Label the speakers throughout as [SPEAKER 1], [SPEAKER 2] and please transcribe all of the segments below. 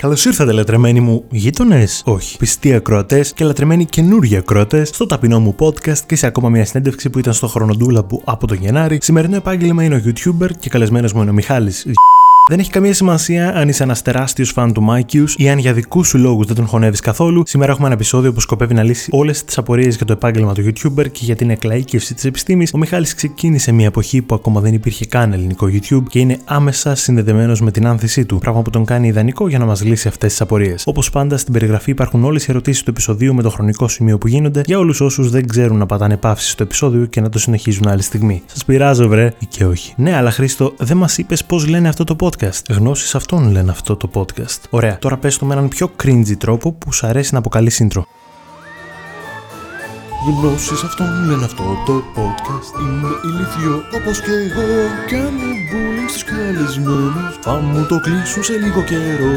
[SPEAKER 1] Καλώς ήρθατε, λατρεμένοι μου γείτονες, όχι, πιστοί ακροατές και λατρεμένοι καινούργιοι ακροατές, στο ταπεινό μου podcast και σε ακόμα μια συνέντευξη που ήταν στο χρονοντούλαπο από τον Γενάρη. Σημερινό επάγγελμα είναι ο YouTuber και καλεσμένος μου είναι ο Μιχάλης δεν έχει καμία σημασία αν είσαι ένας τεράστιος φαν του Μάικιους ή αν για δικούς σου λόγους δεν τον χωνεύεις καθόλου. Σήμερα έχουμε ένα επεισόδιο που σκοπεύει να λύσει όλες τις απορίες για το επάγγελμα του YouTuber και για την εκλαήκευση της επιστήμης. Ο Μιχάλης ξεκίνησε μια εποχή που ακόμα δεν υπήρχε καν ελληνικό YouTube και είναι άμεσα συνδεδεμένος με την άνθησή του, πράγμα που τον κάνει ιδανικό για να μας λύσει αυτές τις απορίες. Όπως πάντα στην περιγραφή υπάρχουν όλες οι ερωτήσεις του επεισοδίου με το χρονικό σημείο που γίνονται για όλους όσους δεν ξέρουν να πατάνε παύση στο επεισόδιο και να το συνεχίζουν άλλη στιγμή. Σας πειράζω, βρε, ή και όχι. Ναι, αλλά Χρήστο, δεν μας είπες πώς λένε αυτό το podcast; Γνώσεις αυτών λένε αυτό το podcast. Ωραία, τώρα πες το με έναν πιο cringy τρόπο που σου αρέσει να αποκαλείς intro.
[SPEAKER 2] Γνώσεις αυτών λένε αυτό το podcast Είναι ηλίθιο όπως και εγώ Κάνω bullying στους καλεσμένους Θα μου το κλείσουν σε λίγο καιρό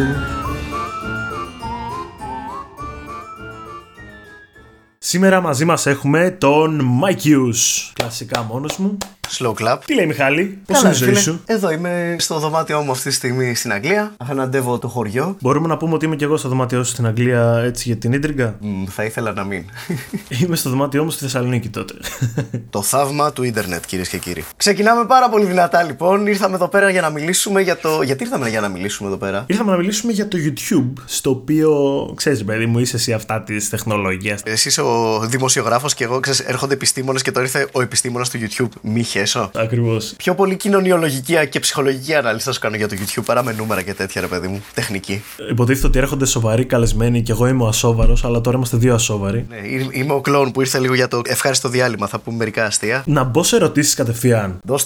[SPEAKER 1] Σήμερα μαζί μας έχουμε τον Mikeus. Κλασικά μόνος μου.
[SPEAKER 3] Slow clap.
[SPEAKER 1] Τι λέει Μιχάλη, πώς είναι η ζωή σου;
[SPEAKER 3] Εδώ είμαι στο δωμάτιό μου αυτή τη στιγμή στην Αγγλία. Αναντεύω το χωριό.
[SPEAKER 1] Μπορούμε να πούμε ότι είμαι και εγώ στο δωμάτιό σου στην Αγγλία έτσι για την ίντριγκα;
[SPEAKER 3] Μ, θα ήθελα να μην.
[SPEAKER 1] Είμαι στο δωμάτιό μου στη Θεσσαλονίκη τότε.
[SPEAKER 3] το θαύμα του ίντερνετ, κυρίες και κύριοι. Ξεκινάμε πάρα πολύ δυνατά λοιπόν. Ήρθαμε εδώ πέρα για να μιλήσουμε για το. Γιατί ήρθαμε για να μιλήσουμε εδώ πέρα;
[SPEAKER 1] Ήρθαμε να μιλήσουμε για το YouTube, στο οποίο ξέρεις, παιδί μου, είσαι εσύ αυτά της τεχνολογίας.
[SPEAKER 3] Εσύ είσαι ο δημοσιογράφος και εγώ ξέρεις, έρχονται επιστήμονες και τώρα ήρθε ο επιστήμονας του YouTube. Μη χέσω.
[SPEAKER 1] Ακριβώς.
[SPEAKER 3] Πιο πολύ κοινωνιολογική και ψυχολογική ανάλυση θα σου κάνω για το YouTube παρά με νούμερα και τέτοια, ρε παιδί μου. Τεχνική.
[SPEAKER 1] Υποτίθεται ότι έρχονται σοβαροί καλεσμένοι και εγώ είμαι ο ασόβαρος, αλλά τώρα είμαστε δύο ασόβαροι.
[SPEAKER 3] Ναι, είμαι ο κλόν που ήρθε λίγο για το ευχάριστο διάλειμμα. Θα πούμε μερικά αστεία.
[SPEAKER 1] Να μπω σε ερωτήσεις κατευθείαν.
[SPEAKER 3] Δώσ'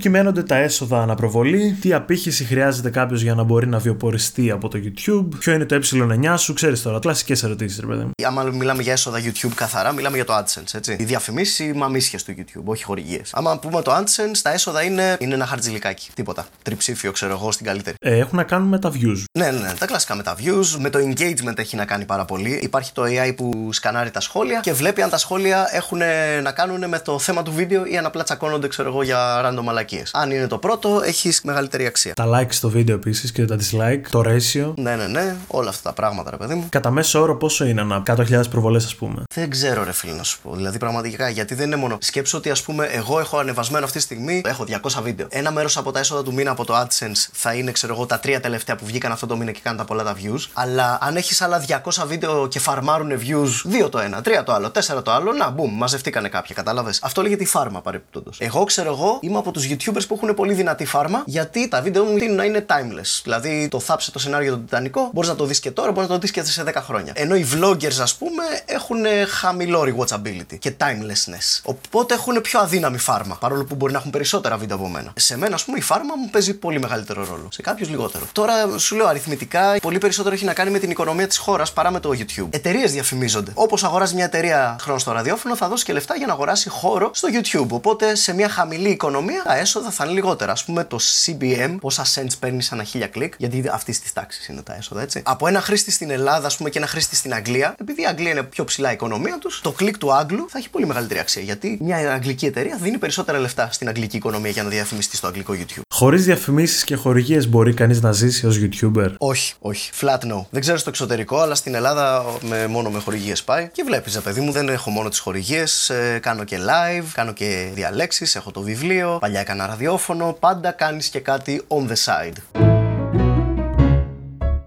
[SPEAKER 1] κυμαίνονται τα έσοδα αναπροβολή, τι απήχηση χρειάζεται κάποιος για να μπορεί να βιοποριστεί από το YouTube, ποιο είναι το ε9 σου, ξέρεις τώρα, κλασικές ερωτήσεις, ρε παιδί μου.
[SPEAKER 3] Άμα μιλάμε για έσοδα YouTube καθαρά, μιλάμε για το AdSense, έτσι. Οι διαφημίσεις μαμίσια του YouTube, όχι χορηγίες. Άμα πούμε το AdSense, τα έσοδα είναι, είναι ένα χαρτζηλικάκι. Τίποτα. Τριψήφιο, ξέρω εγώ, στην καλύτερη.
[SPEAKER 1] Ε, έχουν να κάνουν με τα views.
[SPEAKER 3] Ναι, ναι, ναι, τα κλασικά με τα views, με το engagement έχει να κάνει πάρα πολύ. Υπάρχει το AI που σκανάρει τα σχόλια και βλέπει αν τα σχόλια έχουν να κάνουν με το θέμα του βίντεο ή αν απλά τσακώνονται, ξέρω εγώ, για random αν είναι το πρώτο, έχεις μεγαλύτερη αξία.
[SPEAKER 1] Τα like στο βίντεο επίσης και τα dislike, το ratio.
[SPEAKER 3] Ναι, ναι, ναι, όλα αυτά τα πράγματα, ρε παιδί μου.
[SPEAKER 1] Κατά μέσο όρο, πόσο είναι ένα 100.000 προβολές, ας πούμε;
[SPEAKER 3] Δεν ξέρω, ρε φίλε, να σου πω. Δηλαδή, πραγματικά, γιατί δεν είναι μόνο. Σκέψω ότι, ας πούμε, εγώ έχω ανεβασμένο αυτή τη στιγμή, έχω 200 βίντεο. Ένα μέρος από τα έσοδα του μήνα από το AdSense θα είναι, ξέρω εγώ, τα τρία τελευταία που βγήκαν αυτό το μήνα και κάνουν τα πολλά τα views. Αλλά αν έχεις άλλα 200 βίντεο και φαρμάρουν views, δύο το ένα, τρία το άλλο, τέσσερα το άλλο, να μπούμ, μαζευτήκανε κάποια, κατάλαβες. Αυτό λέγεται η φάρμα παρεπιπτόντω. Εγώ ξέρω εγώ, είμαι από τους YouTubers που έχουν πολύ δυνατή φάρμα, γιατί τα βίντεο μου τείνουν να είναι timeless. Δηλαδή, το θάψε το σενάριο για τον Τιτανικό, μπορείς να το δεις και τώρα, μπορείς να το δεις και σε 10 χρόνια. Ενώ οι vloggers, ας πούμε, έχουν χαμηλό rewatchability και timelessness. Οπότε έχουν πιο αδύναμη φάρμα, παρόλο που μπορεί να έχουν περισσότερα βίντεο από μένα. Σε μένα, ας πούμε, η φάρμα μου παίζει πολύ μεγαλύτερο ρόλο. Σε κάποιους λιγότερο. Τώρα σου λέω αριθμητικά, πολύ περισσότερο έχει να κάνει με την οικονομία της χώρας παρά με το YouTube. Εταιρείες διαφημίζονται. Όπως αγοράζει μια εταιρεία χρόνο στο ραδιόφωνο, θα δώσει και λεφτά για να αγοράσει χώρο στο YouTube. Οπότε σε μια χαμηλή οικονομία τα έσοδα θα είναι λιγότερα. Α πούμε το CBM, πόσα cents παίρνεις ένα χίλια κλικ, γιατί αυτής της τάξης είναι τα έσοδα, έτσι. Από ένα χρήστη στην Ελλάδα, ας πούμε, και ένα χρήστη στην Αγγλία, επειδή η Αγγλία είναι πιο ψηλά η οικονομία τους, το κλικ του Άγγλου θα έχει πολύ μεγαλύτερη αξία. Γιατί μια αγγλική εταιρεία δίνει περισσότερα λεφτά στην αγγλική οικονομία για να διαφημιστεί στο αγγλικό YouTube.
[SPEAKER 1] Χωρίς διαφημίσεις και χορηγίες μπορεί κανείς να ζήσει ως YouTuber;
[SPEAKER 3] Όχι, όχι. Flat no. Δεν ξέρω στο εξωτερικό, αλλά στην Ελλάδα με, μόνο με χορηγίες πάει. Και βλέπεις, παιδί μου, δεν έχω μόνο τις χορηγίες. Ε, κάνω και live, κάνω και διαλέξεις, έχω το βιβλίο. Παλιά έκανα ραδιόφωνο. Πάντα κάνεις και κάτι on the side.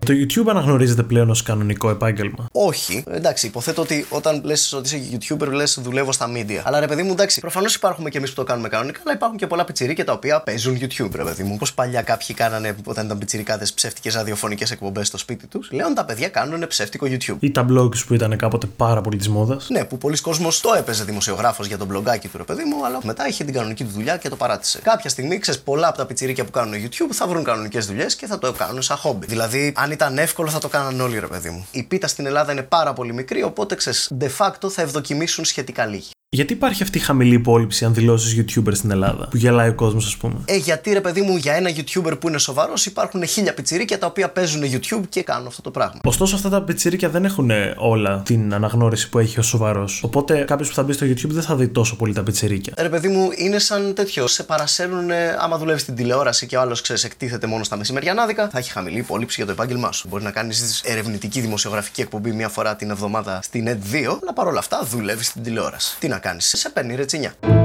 [SPEAKER 1] Το YouTube αναγνωρίζεται πλέον ως κανονικό επάγγελμα.
[SPEAKER 3] Όχι. Εντάξει, υποθέτω ότι όταν λες ότι είσαι YouTuber, λες δουλεύω στα media. Αλλά ρε παιδί μου, εντάξει, προφανώς υπάρχουμε και εμείς που το κάνουμε κανονικά, αλλά υπάρχουν και πολλά πιτσιρίκια τα οποία παίζουν YouTube, ρε παιδί μου. Πώ παλιά κάποιοι κάνανε όταν ήταν πιτσιρικάδες ψεύτικες ραδιοφωνικές εκπομπές στο σπίτι τους. Λέων τα παιδιά κάνουν ψεύτικο YouTube.
[SPEAKER 1] Ή τα blogs που ήταν κάποτε πάρα πολύ της μόδας.
[SPEAKER 3] Ναι, που πολλοί κόσμοι το έπαιζε δημοσιογράφος για τον blogάκι του, ρε παιδί μου, αλλά μετά είχε την κανονική του δουλειά και το παράτησε. Κάποια στιγμή, ξέρεις, πολλά από τα πιτσιρίκια που κάνουν YouTube θα βρουν κανονικές δουλειές και θα το κάνουν σαν χόμπι. Δηλαδή, αν ήταν εύκολο θα το κάναν όλοι, ρε παιδί μου. Η πίτα στην Ελλάδα είναι πάρα πολύ μικρή, οπότε ξέρεις, de facto θα ευδοκιμήσουν σχετικά λίγοι.
[SPEAKER 1] Γιατί υπάρχει αυτή η χαμηλή υπόλοιψη αν δηλώσεις YouTuber στην Ελλάδα, που γελάει ο κόσμος, ας πούμε;
[SPEAKER 3] Ε, γιατί ρε παιδί μου, για ένα YouTuber που είναι σοβαρός υπάρχουν χίλια πιτσιρίκια τα οποία παίζουν YouTube και κάνουν αυτό το πράγμα.
[SPEAKER 1] Ωστόσο, αυτά τα πιτσίρικια δεν έχουν όλα την αναγνώριση που έχει ο σοβαρός. Οπότε κάποιος που θα μπει στο YouTube δεν θα δει τόσο πολύ τα πιτσιρίκια.
[SPEAKER 3] Ρε παιδί μου, είναι σαν τέτοιο. Σε παρασέρνουν άμα δουλεύεις στην τηλεόραση και ο άλλος ξέρεις εκτίθεται μόνο στα μεσημεριανάδικα, θα έχει χαμηλή υπόλοιψη για το επάγγελμά σου. Μπορεί να κάνεις ερευνητική δημοσιογραφική εκπομπή μία φορά την εβδομάδα στην ED2, αλλά παρόλα αυτά δουλεύεις στην τηλεόραση. Τι να κάνει, σε παίρνει ρετσινιά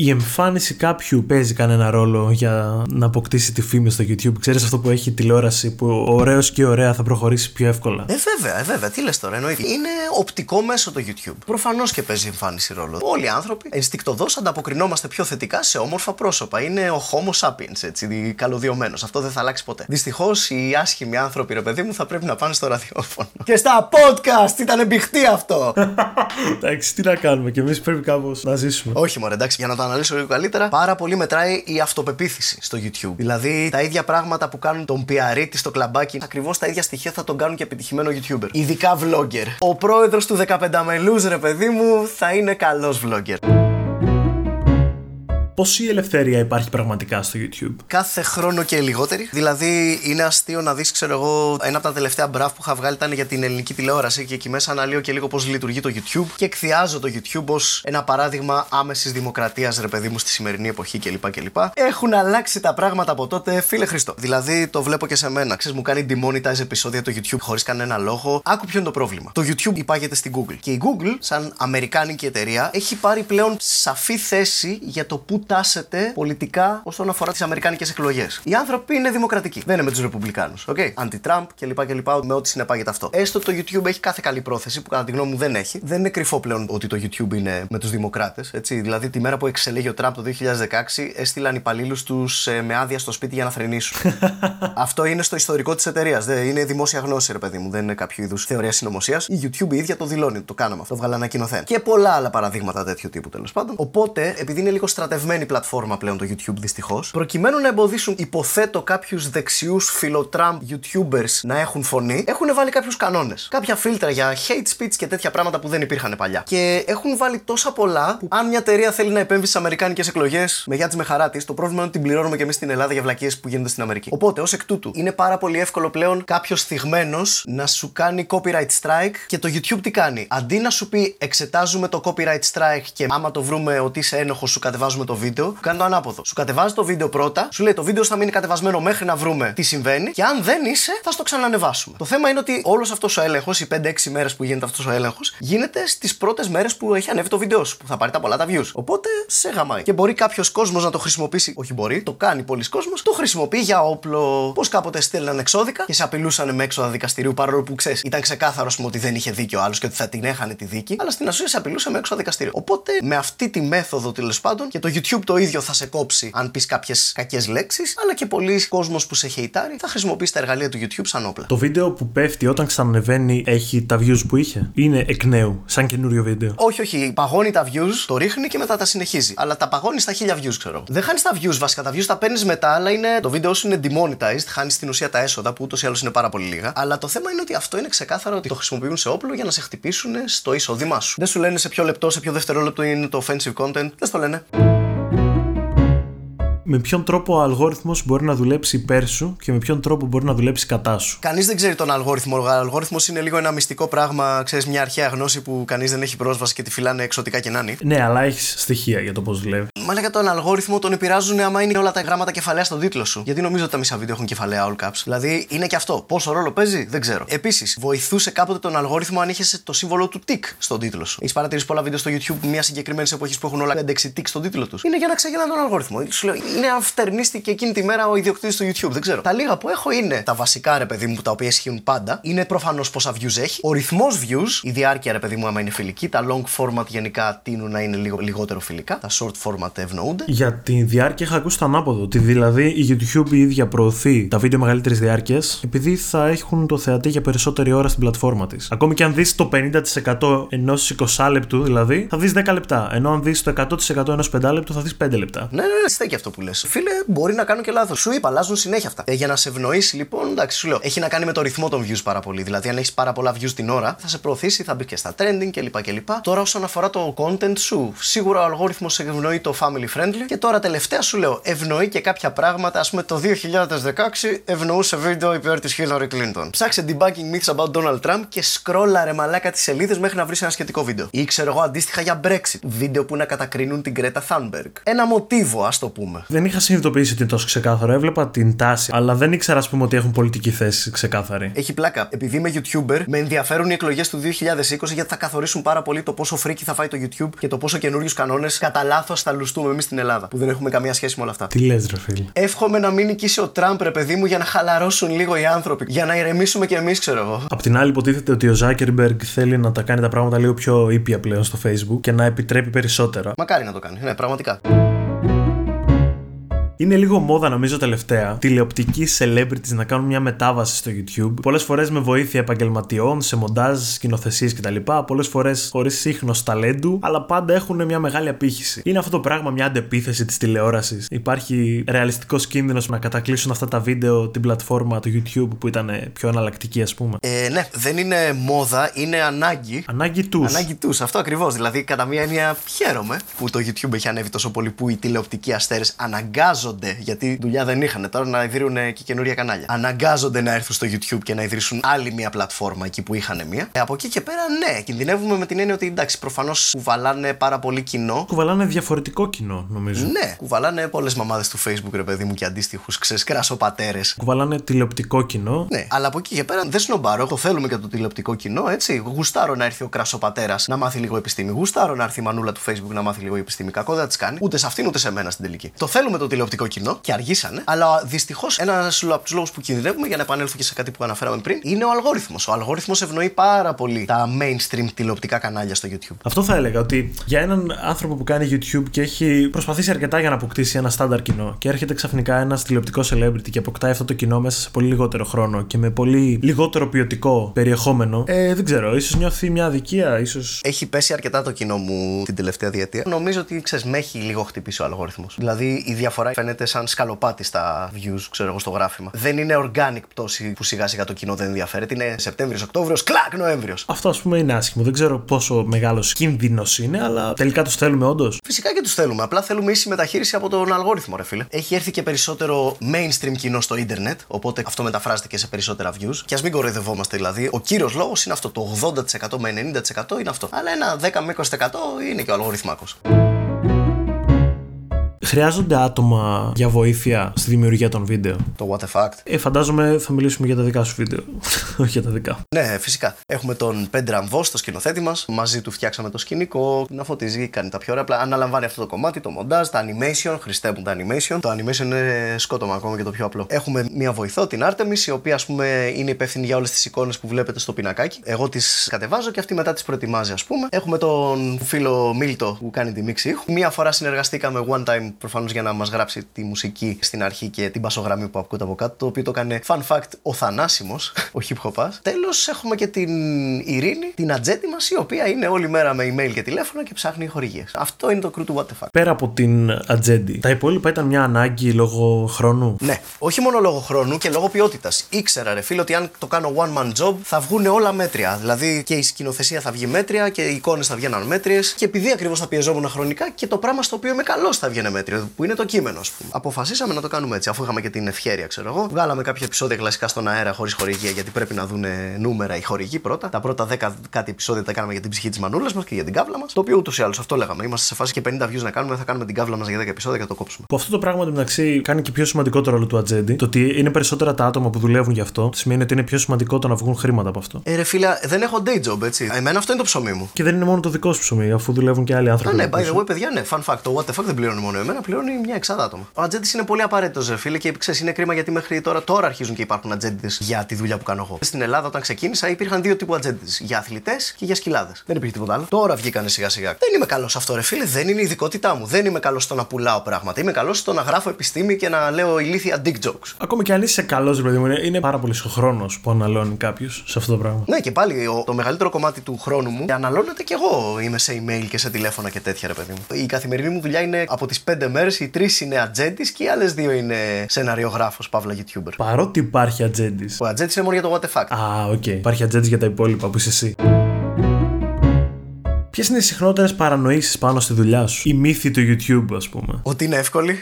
[SPEAKER 1] η εμφάνιση κάποιου παίζει κανένα ρόλο για να αποκτήσει τη φήμη στο YouTube. Ξέρεις αυτό που έχει τηλεόραση που ωραίος και ωραία θα προχωρήσει πιο εύκολα.
[SPEAKER 3] Ε, βέβαια, ε, βέβαια. Τι λες τώρα, εννοείται. Είναι οπτικό μέσο το YouTube. Προφανώς και παίζει εμφάνιση ρόλο. Όλοι οι άνθρωποι ενστικτοδός ανταποκρινόμαστε πιο θετικά σε όμορφα πρόσωπα. Είναι ο Homo sapiens, έτσι, καλωδιωμένος. Αυτό δεν θα αλλάξει ποτέ. Δυστυχώς οι άσχημοι άνθρωποι, ρε παιδί μου, θα πρέπει να πάνε στο ραδιόφωνο. Και στα podcast ήταν εμπιχτή αυτό.
[SPEAKER 1] Εντάξει, τι να κάνουμε και εμείς πρέπει κάπως να ζήσουμε.
[SPEAKER 3] Όχι, μωρέ, εντάξει, για να το αναλύσω λίγο καλύτερα, πάρα πολύ μετράει η αυτοπεποίθηση στο YouTube. Δηλαδή, τα ίδια πράγματα που κάνουν τον πιαρίτη στο κλαμπάκι, ακριβώς τα ίδια στοιχεία θα τον κάνουν και επιτυχημένο YouTuber. Ειδικά vlogger. Ο πρόεδρος του 15 μελού, ρε παιδί μου, θα είναι καλός vlogger.
[SPEAKER 1] Πόση ελευθερία υπάρχει πραγματικά στο YouTube;
[SPEAKER 3] Κάθε χρόνο και λιγότερη. Δηλαδή, είναι αστείο να δεις, ξέρω εγώ, ένα από τα τελευταία μπραφ που είχα βγάλει ήταν για την ελληνική τηλεόραση και εκεί μέσα αναλύω και λίγο πώς λειτουργεί το YouTube και εκθιάζω το YouTube ως ένα παράδειγμα άμεσης δημοκρατίας, ρε παιδί μου, στη σημερινή εποχή κλπ. κλπ. Έχουν αλλάξει τα πράγματα από τότε, φίλε Χριστό. Δηλαδή, το βλέπω και σε μένα. Ξέρεις, μου κάνει demonetize επεισόδια το YouTube χωρίς κανένα λόγο. Άκου ποιο είναι το πρόβλημα. Το YouTube υπάγεται στην Google. Και η Google, σαν αμερικάνικη εταιρεία, έχει πάρει πλέον σαφή θέση για το πού τάσεται πολιτικά όσον αφορά τις Αμερικάνικες εκλογές. Οι άνθρωποι είναι δημοκρατικοί. Δεν είναι με τους Ρεπουμπλικάνους. Okay? Αντι-Τραμπ κλπ. κλπ. Με ό,τι συνεπάγεται αυτό. Έστω το YouTube έχει κάθε καλή πρόθεση που κατά τη γνώμη μου δεν έχει. Δεν είναι κρυφό πλέον ότι το YouTube είναι με τους Δημοκράτες. Δηλαδή τη μέρα που εξελέγει ο Τραμπ το 2016 έστειλαν υπαλλήλους τους ε, με άδεια στο σπίτι για να θρυνήσουν. αυτό είναι στο ιστορικό της εταιρείας. Είναι δημόσια γνώση, ρε παιδί μου. Δεν είναι κάποιο είδους θεωρία συνωμοσίας. Η YouTube η ίδια το δηλώνει. Το κάναμε αυτό. Το βγάλα ανακοινωθέν. Και πολλά άλλα παραδείγματα τέτοιου τύπου τέλος πάντων. Οπότε, επειδή είναι λίγο στρατευμένη πλατφόρμα πλέον το YouTube δυστυχώς, προκειμένου να εμποδίσουν, υποθέτω, κάποιους δεξιούς φιλοτραμπ YouTubers να έχουν φωνή, έχουν βάλει κάποιους κανόνες. Κάποια φίλτρα για hate speech και τέτοια πράγματα που δεν υπήρχαν παλιά. Και έχουν βάλει τόσα πολλά που αν μια εταιρεία θέλει να επέμβει στις Αμερικάνικες εκλογές με γιά της με χαρά τη, το πρόβλημα είναι ότι την πληρώνουμε και εμείς στην Ελλάδα για βλακίες που γίνονται στην Αμερική. Οπότε, ως εκ τούτου, είναι πάρα πολύ εύκολο πλέον κάποιος θυγμένος να σου κάνει copyright strike και το YouTube τι κάνει; Αντί να σου πει εξετάζουμε το copyright strike και άμα το βρούμε ότι είσαι ένοχος, σου κατεβάζουμε το βίντεο, κάνει το ανάποδο. Σου κατεβάζει το βίντεο πρώτα, σου λέει το βίντεο θα μείνει κατεβασμένο μέχρι να βρούμε τι συμβαίνει και αν δεν είσαι, θα στο ξανανεβάσουμε. Το θέμα είναι ότι όλος αυτός ο έλεγχος, οι 5-6 μέρες που γίνεται αυτός ο έλεγχος, γίνεται στις πρώτες μέρες που έχει ανέβει το βίντεο σου, που θα πάρει τα πολλά τα views. Οπότε σε γαμάει. Και μπορεί κάποιος κόσμος να το χρησιμοποιήσει, όχι μπορεί, το κάνει πολλοί κόσμος, το χρησιμοποιεί για όπλο. Πώς κάποτε στέλναν εξώδικα και σε απειλούσαν με έξοδα δικαστηρίου παρόλο που ξέρεις, ήταν ξεκάθαρο πούμε, ότι δεν είχε δίκιο άλλος και ότι θα την έχανε τη δίκη, αλλά στην ουσία σε απειλούσε με έξοδα δικαστηρίου. Οπότε με αυτή τη μέθοδο τέλος πάντων και το YouTube το ίδιο θα σε κόψει αν πεις κάποιες κακές λέξεις, αλλά και πολλοί κόσμος που σε χεϊτάρει θα χρησιμοποιήσει τα εργαλεία του YouTube σαν όπλα.
[SPEAKER 1] Το βίντεο που πέφτει όταν ξανανεβαίνει έχει τα views που είχε; Είναι εκ νέου, σαν καινούριο βίντεο.
[SPEAKER 3] Όχι, όχι. Παγώνει τα views, το ρίχνει και μετά τα συνεχίζει. Αλλά τα παγώνεις στα χίλια views, ξέρω. Δεν χάνεις τα views βασικά. Τα views τα παίρνεις μετά, αλλά είναι... το βίντεο σου είναι demonetized. Χάνεις στην ουσία τα έσοδα που ούτως ή άλλως είναι πάρα πολύ λίγα. Αλλά το θέμα είναι ότι αυτό είναι ξεκάθαρο ότι το χρησιμοποιούν σε όπλο για να σε χτυπήσουν στο εισόδημά σου. Δεν σου λένε σε ποιο λεπτό, σε ποιο δευτερόλεπτο είναι το offensive content. Δεν το λένε
[SPEAKER 1] με ποιον τρόπο ο αλγόριθμος μπορεί να δουλέψει υπέρ σου και με ποιον τρόπο μπορεί να δουλέψει κατά σου.
[SPEAKER 3] Κανείς δεν ξέρει τον αλγόριθμο. Ο αλγόριθμος είναι λίγο ένα μυστικό πράγμα, ξέρεις, μια αρχαία γνώση που κανείς δεν έχει πρόσβαση και τη φυλάνε εξωτικά και νάνι.
[SPEAKER 1] Ναι, αλλά έχεις στοιχεία για το πώς δουλεύει.
[SPEAKER 3] Μα λέγα τον αλγόριθμο τον επηρεάζουν άμα είναι όλα τα γράμματα κεφαλαία στον τίτλο σου. Γιατί νομίζω ότι τα μισά βίντεο έχουν κεφαλαία all caps. Δηλαδή είναι και αυτό. Πόσο ρόλο παίζει, δεν ξέρω. Επίσης, βοηθούσε κάποτε τον αλγόριθμο αν είχες το σύμβολο του tick στον τίτλο σου. Έχεις παρατηρήσει πολλά βίντεο στο YouTube μια συγκεκριμένη εποχή που έχουν όλα 5-6 tick στον τίτλο τους. Είναι για να ξεγελάνε τον αλγόριθμο. είναι αν και εκείνη τη μέρα ο ιδιοκτήτης του YouTube. Δεν ξέρω. Τα λίγα που έχω είναι τα βασικά ρε παιδί μου τα οποία ισχύουν πάντα. Είναι προφανώς πόσα views έχει. Ο ρυθμός views, η διάρκεια ρε παιδί μου άμα είναι φιλική. Τα long format γενικά τείνουν να είναι λίγο, λιγότερο φιλικά. Τα short format ευνοούνται.
[SPEAKER 1] Για τη διάρκεια είχα ακούσει το ανάποδο. Ότι δηλαδή η YouTube η ίδια προωθεί τα βίντεο μεγαλύτερης διάρκειας επειδή θα έχουν το θεατή για περισσότερη ώρα στην πλατφόρμα της. Ακόμη και αν δεις το 50% ενός 20 λεπτού δηλαδή, θα δεις 10 λεπτά. Ενώ αν δεις το 100% ενός 5 λεπτού, θα δεις 5 λεπτά.
[SPEAKER 3] Ναι, ναι, ναι, στέκει αυτό που λε. Λες. Φίλε, μπορεί να κάνω και λάθος. Σου είπα, αλλάζουν συνέχεια αυτά. Ε, για να σε ευνοήσει, λοιπόν, εντάξει, σου λέω, έχει να κάνει με το ρυθμό των views πάρα πολύ. Δηλαδή, αν έχεις πάρα πολλά views την ώρα, θα σε προωθήσει, θα μπει και στα trending κλπ. κλπ. Τώρα, όσον αφορά το content σου, σίγουρα ο αλγόριθμος ευνοεί το family friendly. Και τώρα, τελευταία σου λέω, ευνοεί και κάποια πράγματα. Α πούμε, το 2016 ευνοούσε βίντεο υπέρ της Hillary Clinton. Ψάξε debugging myths about Donald Trump και σκρόλαρε μαλάκα τις σελίδες μέχρι να βρεις ένα σχετικό βίντεο. Ή ξέρω εγώ αντίστοιχα για Brexit. Βίντεο που να κατακρίνουν την Greta Thunberg. Ένα μοτίβο, ας το πούμε.
[SPEAKER 1] Δεν είχα συνειδητοποιήσει ότι είναι τόσο ξεκάθαρο. Έβλεπα την τάση, αλλά δεν ήξερα, ας πούμε, ότι έχουν πολιτική θέση ξεκάθαρη.
[SPEAKER 3] Έχει πλάκα. Επειδή είμαι YouTuber, με ενδιαφέρουν οι εκλογές του 2020 γιατί θα καθορίσουν πάρα πολύ το πόσο φρίκι θα φάει το YouTube και το πόσο καινούριους κανόνες κατά λάθος θα λουστούμε εμείς στην Ελλάδα. Που δεν έχουμε καμία σχέση με όλα αυτά.
[SPEAKER 1] Τι λες, ρε φίλε;
[SPEAKER 3] Εύχομαι να μην νικήσει ο Τραμπ, ρε παιδί μου, για να χαλαρώσουν λίγο οι άνθρωποι. Για να ηρεμήσουμε κι εμείς, ξέρω εγώ.
[SPEAKER 1] Απ' την άλλη, υποτίθεται ότι ο Ζάκερμπεργκ θέλει να τα κάνει τα πράγματα λίγο πιο ήπια πλέον στο Facebook και να επιτρέπει περισσότερα.
[SPEAKER 3] Μακάρι να το κάνει. Ναι, πραγματικά.
[SPEAKER 1] Είναι λίγο μόδα νομίζω τελευταία τηλεοπτικοί celebrities να κάνουν μια μετάβαση στο YouTube. Πολλές φορές με βοήθεια επαγγελματιών, σε μοντάζ, σκηνοθεσίες κτλ. Πολλές φορές χωρίς σύγχρονο ταλέντου, αλλά πάντα έχουν μια μεγάλη απήχηση. Είναι αυτό το πράγμα μια αντεπίθεση της τηλεόρασης. Υπάρχει ρεαλιστικός κίνδυνος να κατακλείσουν αυτά τα βίντεο την πλατφόρμα του YouTube που ήταν πιο εναλλακτική, ας πούμε.
[SPEAKER 3] Ε, ναι, δεν είναι μόδα, είναι ανάγκη.
[SPEAKER 1] Ανάγκη τους.
[SPEAKER 3] Ανάγκη τους, αυτό ακριβώς. Δηλαδή, κατά μία έννοια, χαίρομαι που το YouTube έχει ανέβει τόσο πολύ που οι τηλεοπτικοί αστέρες αναγκάζονται γιατί δουλειά δεν είχαν τώρα να ιδρύουν και καινούρια κανάλια. Αναγκάζονται να έρθουν στο YouTube και να ιδρύσουν άλλη μια πλατφόρμα εκεί που είχαν μία. Ε, από εκεί και πέρα, ναι, κινδυνεύουμε με την έννοια ότι εντάξει, προφανώς κουβαλάνε πάρα πολύ κοινό.
[SPEAKER 1] Κουβαλάνε διαφορετικό κοινό, νομίζω.
[SPEAKER 3] Ναι, κουβαλάνε πολλές μαμάδες του Facebook, ρε παιδί μου, και αντίστοιχους ξεσκρασοπατέρε.
[SPEAKER 1] Κουβαλάνε τηλεοπτικό κοινό.
[SPEAKER 3] Ναι, αλλά από εκεί και πέρα δεν σνομπάρω. Το θέλουμε και το τηλεοπτικό κοινό, έτσι. Γουστάρω να έρθει ο κρασοπατέρας να μάθει λίγο επιστήμη. Γουστάρω να έρθει η μανούλα του Facebook να μάθει λίγο επιστήμη. Κακό δεν της κάνει. Ούτε σε αυτήν ούτε σε μένα στην τελική. Το θέλουμε το τηλεοπτικό κοινό και αργήσανε. Αλλά δυστυχώς ένας από τους λόγους που κινδυνεύουμε, για να επανέλθω και σε κάτι που αναφέραμε πριν, είναι ο αλγόριθμος. Ο αλγόριθμος ευνοεί πάρα πολύ τα mainstream τηλεοπτικά κανάλια στο YouTube.
[SPEAKER 1] Αυτό θα έλεγα ότι για έναν άνθρωπο που κάνει YouTube και έχει προσπαθήσει αρκετά για να αποκτήσει ένα στάνταρ κοινό και έρχεται ξαφνικά ένας τηλεοπτικός celebrity και αποκτάει αυτό το κοινό μέσα σε πολύ λιγότερο χρόνο και με πολύ λιγότερο ποιοτικό περιεχόμενο, ε, δεν ξέρω, ίσως νιώθει μια αδικία, ίσω.
[SPEAKER 3] Έχει πέσει αρκετά το κοινό μου την τελευταία διετία. Νομίζω ότι ξέρεις, με έχει λίγο χτυπήσει ο αλγόριθμος. Δηλαδή η διαφορά φαίνεται σαν σκαλοπάτι στα views, ξέρω εγώ, στο γράφημα. Δεν είναι organic πτώση που σιγά σιγά το κοινό δεν ενδιαφέρεται. Είναι Σεπτέμβριος, Οκτώβριος, κλακ Νοέμβριος.
[SPEAKER 1] Αυτό ας πούμε είναι άσχημο. Δεν ξέρω πόσο μεγάλος κίνδυνος είναι, αλλά τελικά τους θέλουμε όντως.
[SPEAKER 3] Φυσικά και τους θέλουμε. Απλά θέλουμε ίση μεταχείριση από τον αλγόριθμο, ρε φίλε. Έχει έρθει και περισσότερο mainstream κοινό στο ίντερνετ, οπότε αυτό μεταφράζεται και σε περισσότερα views. Και ας μην κοροϊδευόμαστε δηλαδή. Ο κύριος λόγος είναι αυτό. Το 80% με 90% είναι αυτό. Αλλά ένα 10 με 20% είναι και ο αλγοριθμάκος.
[SPEAKER 1] Χρειάζονται άτομα για βοήθεια στη δημιουργία των βίντεο;
[SPEAKER 3] Το what the fact.
[SPEAKER 1] Ε, φαντάζομαι θα μιλήσουμε για τα δικά σου βίντεο. Όχι για τα δικά.
[SPEAKER 3] Ναι, φυσικά. Έχουμε τον Πέντρα Αμβό, το σκηνοθέτη μας. Μαζί του φτιάξαμε το σκηνικό. Να φωτίζει, κάνει τα πιο ωραία. Απλά αναλαμβάνει αυτό το κομμάτι, το μοντάζ, τα animation. Χριστέ μου τα animation. Το animation είναι σκότωμα ακόμα και το πιο απλό. Έχουμε μία βοηθό, την Artemis, η οποία ας πούμε είναι υπεύθυνη για όλες τις εικόνες που βλέπετε στο πινακάκι. Εγώ τις κατεβάζω και αυτή μετά τις προετοιμάζει, ας πούμε. Έχουμε τον φίλο Μίλτο που κάνει τη μίξη ήχου. Μία φορά συνεργαστήκαμε one time προφανώς για να μας γράψει τη μουσική στην αρχή και την πασογραμμή που ακούτε από κάτω. Το οποίο το έκανε fun fact ο Θανάσιμος, ο hip hop Τέλος έχουμε και την Ειρήνη, την ατζέτη μας, η οποία είναι όλη μέρα με email και τηλέφωνα και ψάχνει χορηγίες. Αυτό είναι το κρού του What the fuck.
[SPEAKER 1] Πέρα από την ατζέντη, τα υπόλοιπα ήταν μια ανάγκη λόγω χρόνου;
[SPEAKER 3] Ναι, όχι μόνο λόγω χρόνου και λόγω ποιότητας. Ήξερα, ρε φίλο, ότι αν το κάνω one man job θα βγουν όλα μέτρια. Δηλαδή και η σκηνοθεσία θα βγει μέτρια και οι εικόνες θα βγαίναν μέτριες. Και επειδή ακριβώς θα πιεζόμουν χρονικά και το πράγμα στο οποίο είμαι καλός θα βγαίνει μέτριο, που είναι το κείμενο, ας πούμε. Αποφασίσαμε να το κάνουμε έτσι, αφού είχαμε και την ευχαίρεια, ξέρω εγώ. Βγάλαμε κάποια επεισόδια κλασικά στον αέρα χωρίς χορηγία, γιατί πρέπει να δουν νούμερα οι χορηγοί πρώτα. Τα πρώτα 10 κάτι επεισόδια τα κάναμε για την ψυχή της μανούλας μας και για την κάβλα μας. Το οποίο ούτως ή άλλως αυτό λέγαμε. Είμαστε σε φάση και 50 views να κάνουμε, θα κάνουμε την κάβλα μας για 10 επεισόδια και θα το κόψουμε.
[SPEAKER 1] Που αυτό το πράγμα μεταξύ κάνει και πιο σημαντικό το ρόλο του ατζέντη. Το ότι είναι περισσότερα τα άτομα που δουλεύουν γι' αυτό, σημαίνει ότι είναι πιο σημαντικό το να βγουν χρήματα από αυτό.
[SPEAKER 3] Ε, ρε φίλα, δεν έχω day job, έτσι. Εμένα αυτό είναι το ψωμί μου.
[SPEAKER 1] Και δεν είναι μόνο το δικό σου ψωμί, αφού δουλεύουν και άλλοι άνθρωποι.
[SPEAKER 3] Α, ναι, by the way, παιδιά, ναι, fun fact. Το what the fuck δεν πληρώνει μόνο εμένα, πληρώνει μια εξάδα άτομα. Ο ατζέντης είναι πολύ απαραίτητος, ρε φίλε, και ξέρεις, είναι κρίμα γιατί μέχρι τώρα, τώρα αρχίζουν και υπάρχουν ατζέντες για τη δουλειά που κάνω εγώ. Στην Ελλάδα, όταν ξεκίνησα, υπήρχαν δύο τύπου ατζέντες. Για αθλητές και για σκυλάδες. Δεν υπήρχε τίποτα άλλο. Τώρα βγήκανε σιγά σιγά. Δεν είμαι καλός αυτό, ρε φίλε, δεν είναι η ειδικότητά μου. Δεν είμαι καλός στο να πουλάω πράγματα. Είμαι καλός στο να γράφω επιστήμη και να λέω ηλίθια dick jokes.
[SPEAKER 1] Ακόμα και αν είσαι καλός, ρε παιδί μου, είναι πάρα πολύ ο χρόνος που αναλώνει κάποιος σε αυτό το πράγμα.
[SPEAKER 3] Ναι, και πάλι ο, το μεγαλύτερο κομμάτι του χρόνου μου αναλώνεται και εγώ. Είμαι σε email και σε τηλέφωνα και τέτοια, ρε παιδί μου. Η καθημερινή μου δουλειά είναι από τις 5 πέντε μέρες οι τρεις είναι ατζέντης και οι άλλες δύο είναι σεναριογράφος, παύλα YouTuber.
[SPEAKER 1] Παρότι υπάρχει ατζέντης.
[SPEAKER 3] Ο ατζέντης είναι μόνο για το what the fuck.
[SPEAKER 1] Α, οκ. Υπάρχει ατζέντης για τα υπόλοιπα που είσαι εσύ. Ποιες είναι οι συχνότερες παρανοήσεις πάνω στη δουλειά σου, οι μύθοι του YouTube, ας πούμε.
[SPEAKER 3] Ότι είναι εύκολη.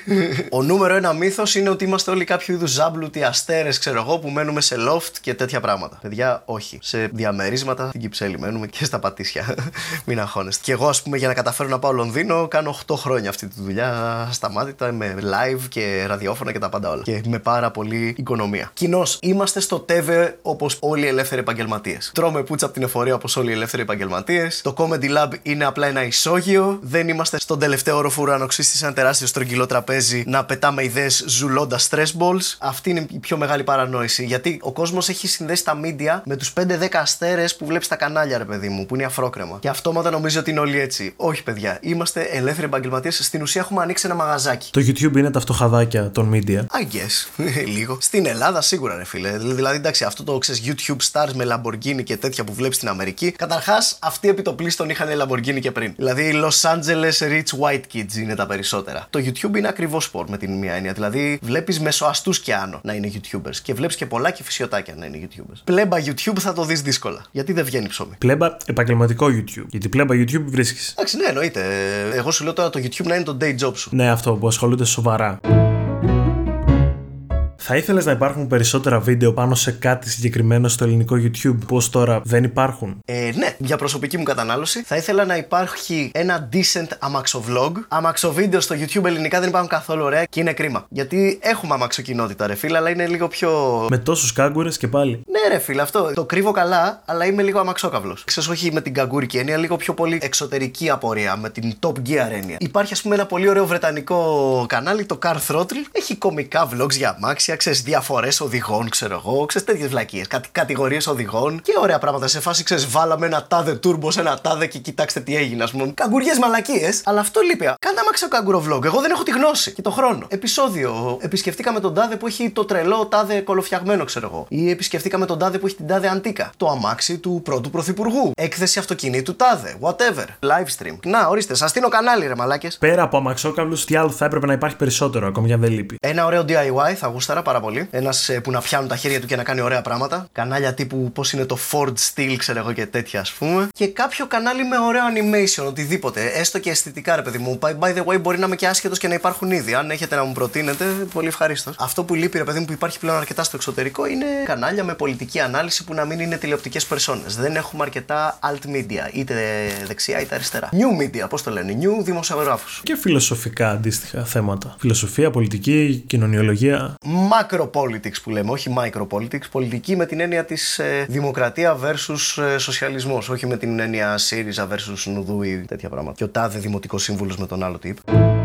[SPEAKER 3] Ο νούμερο ένα μύθος είναι ότι είμαστε όλοι κάποιο είδους ζάμπλουτοι αστέρες, ξέρω εγώ, που μένουμε σε loft και τέτοια πράγματα. Παιδιά, όχι. Σε διαμερίσματα στην Κυψέλη μένουμε και στα πατήσια. Μην αγχώνεστε. Και εγώ, ας πούμε, για να καταφέρω να πάω Λονδίνο, κάνω 8 χρόνια αυτή τη δουλειά σταμάτητα με live και ραδιόφωνα και τα πάντα όλα. Και με πάρα πολύ οικονομία. Κοινώς, είμαστε στο ΤΕΒΕ όπως όλοι οι ελεύθεροι επαγγελματίες. Τρώμε πούτσα από την εφορία όπως όλοι οι ελεύθεροι επαγγελματίες. Το Comedy Lab είναι απλά ένα ισόγειο. Δεν είμαστε στον τελευταίο όροφο ουρανοξύστη σε ένα τεράστιο στρογγυλό τραπέζι να πετάμε ιδέες ζουλώντας stress balls. Αυτή είναι η πιο μεγάλη παρανόηση. Γιατί ο κόσμος έχει συνδέσει τα media με τους 5-10 αστέρες που βλέπεις στα κανάλια, ρε παιδί μου, που είναι αφρόκρεμα. Και αυτόματα νομίζει ότι είναι όλοι έτσι. Όχι, παιδιά. Είμαστε ελεύθεροι επαγγελματίες. Στην ουσία έχουμε ανοίξει ένα μαγαζάκι.
[SPEAKER 1] Το YouTube είναι τα φτωχαδάκια των media.
[SPEAKER 3] I guess. Λίγο. Στην Ελλάδα σίγουρα, ρε φίλε. Δηλαδή, εντάξει, αυτό το ξέρεις YouTube stars με Lamborghini και τέτοια που βλέπεις στην Αμερική. Καταρχάς, αυτοί επί το πλήστον είχαν Lamborghini και πριν. Δηλαδή, Los Angeles rich white kids είναι τα περισσότερα. Το YouTube είναι ακριβώς σπορ με την μία έννοια. Δηλαδή, βλέπεις μεσοαστούς και άνω να είναι YouTubers. Και βλέπεις και πολλά και φυσιωτάκια να είναι YouTubers. Πλέμπα YouTube θα το δεις δύσκολα. Γιατί δεν βγαίνει ψωμί.
[SPEAKER 1] Πλέμπα επαγγελματικό YouTube. Γιατί πλέμπα YouTube βρίσκεις.
[SPEAKER 3] Εντάξει, ναι, εννοείται. Εγώ σου λέω τώρα το YouTube να είναι το day job σου.
[SPEAKER 1] Ναι, αυτό που ασχολούνται σοβαρά. Θα ήθελες να υπάρχουν περισσότερα βίντεο πάνω σε κάτι συγκεκριμένο στο ελληνικό YouTube, πώς τώρα δεν υπάρχουν;
[SPEAKER 3] Ε, ναι, για προσωπική μου κατανάλωση θα ήθελα να υπάρχει ένα decent αμαξοβlog. Αμαξοβίντεο στο YouTube ελληνικά δεν υπάρχουν καθόλου ωραία και είναι κρίμα. Γιατί έχουμε αμαξοκοινότητα, ρε φίλε, αλλά είναι λίγο πιο.
[SPEAKER 1] Με τόσους κάγκουρες και πάλι.
[SPEAKER 3] Ναι, ρε φίλε, αυτό. Το κρύβω καλά, αλλά είμαι λίγο αμαξόκαυλος. Ξέρεις, όχι με την καγκούρικη έννοια, λίγο πιο πολύ εξωτερική απορία, με την Top Gear έννοια. Υπάρχει, ας πούμε, ένα πολύ ωραίο βρετανικό κανάλι, το Car Throttle. Έχει κομικά vlogs για αμάξια, ξέρεις, διαφορές οδηγών, ξέρω εγώ, ξέρεις τέτοιες βλακίες. Κατ, Κατηγορίες οδηγών και ωραία πράγματα. Σε φάση, ξέρεις, βάλαμε ένα τάδε turbo σε ένα τάδε και κοιτάξτε τι έγινε, ας πούμε. Καγκουριές μαλακίες, αλλά αυτό λείπει. Κάντε αμάξιο κάγκουρο vlog. Εγώ δεν έχω τη γνώση και το χρόνο. Επισόδιο. Επισκεφτήκαμε τον τάδε που έχει το τρελό τάδε κολοφτιαγμένο, ξέρω εγώ. Ή επισκεφτήκαμε τον τάδε που έχει την τάδε αντίκα. Το αμάξι του πρώτου πρωθυπουργού. Έκθεση αυτοκινήτου τάδε. Whatever. Live stream. Να, ορίστε, σας στείλω κανάλι, ρε μαλάκες.
[SPEAKER 1] Πέρα από αμαξόκαυλους, τι άλλο θα έπρεπε να υπάρχει περισσότερο, ακόμη και αν δεν λείπει;
[SPEAKER 3] Ένα ωραίο DIY θα γούσταρα πάρα πολύ. Ένας που να πιάνουν τα χέρια του και να κάνει ωραία πράγματα. Κανάλια τύπου πώς είναι το Ford Steel, ξέρω εγώ και τέτοια ας πούμε. Και κάποιο κανάλι με ωραίο animation, οτιδήποτε. Έστω και αισθητικά, ρε παιδί μου. By the way, μπορεί να είμαι και άσχετος και να υπάρχουν ήδη. Αν έχετε να μου προτείνετε, πολύ ευχαρίστως. Αυτό που λείπει, ρε παιδί μου, που υπάρχει πλέον αρκετά στο εξωτερικό είναι κανάλια με πολιτική ανάλυση που να μην είναι τηλεοπτικές περσόνες. Δεν έχουμε αρκετά alt media, είτε δεξιά είτε αριστερά. New media, πώς το λένε, new δημοσιογράφους.
[SPEAKER 1] Και φιλοσοφικά αντίστοιχα θέματα. Φιλοσοφία, πολιτική, κοινωνιολογία.
[SPEAKER 3] Macro politics που λέμε, όχι micropolitics, πολιτική με την έννοια της ε, δημοκρατία versus ε, σοσιαλισμός, όχι με την έννοια ΣΥΡΙΖΑ versus Νουδού ή τέτοια πράγματα. Και ο τάδε δημοτικός σύμβουλος με τον άλλο τύπο.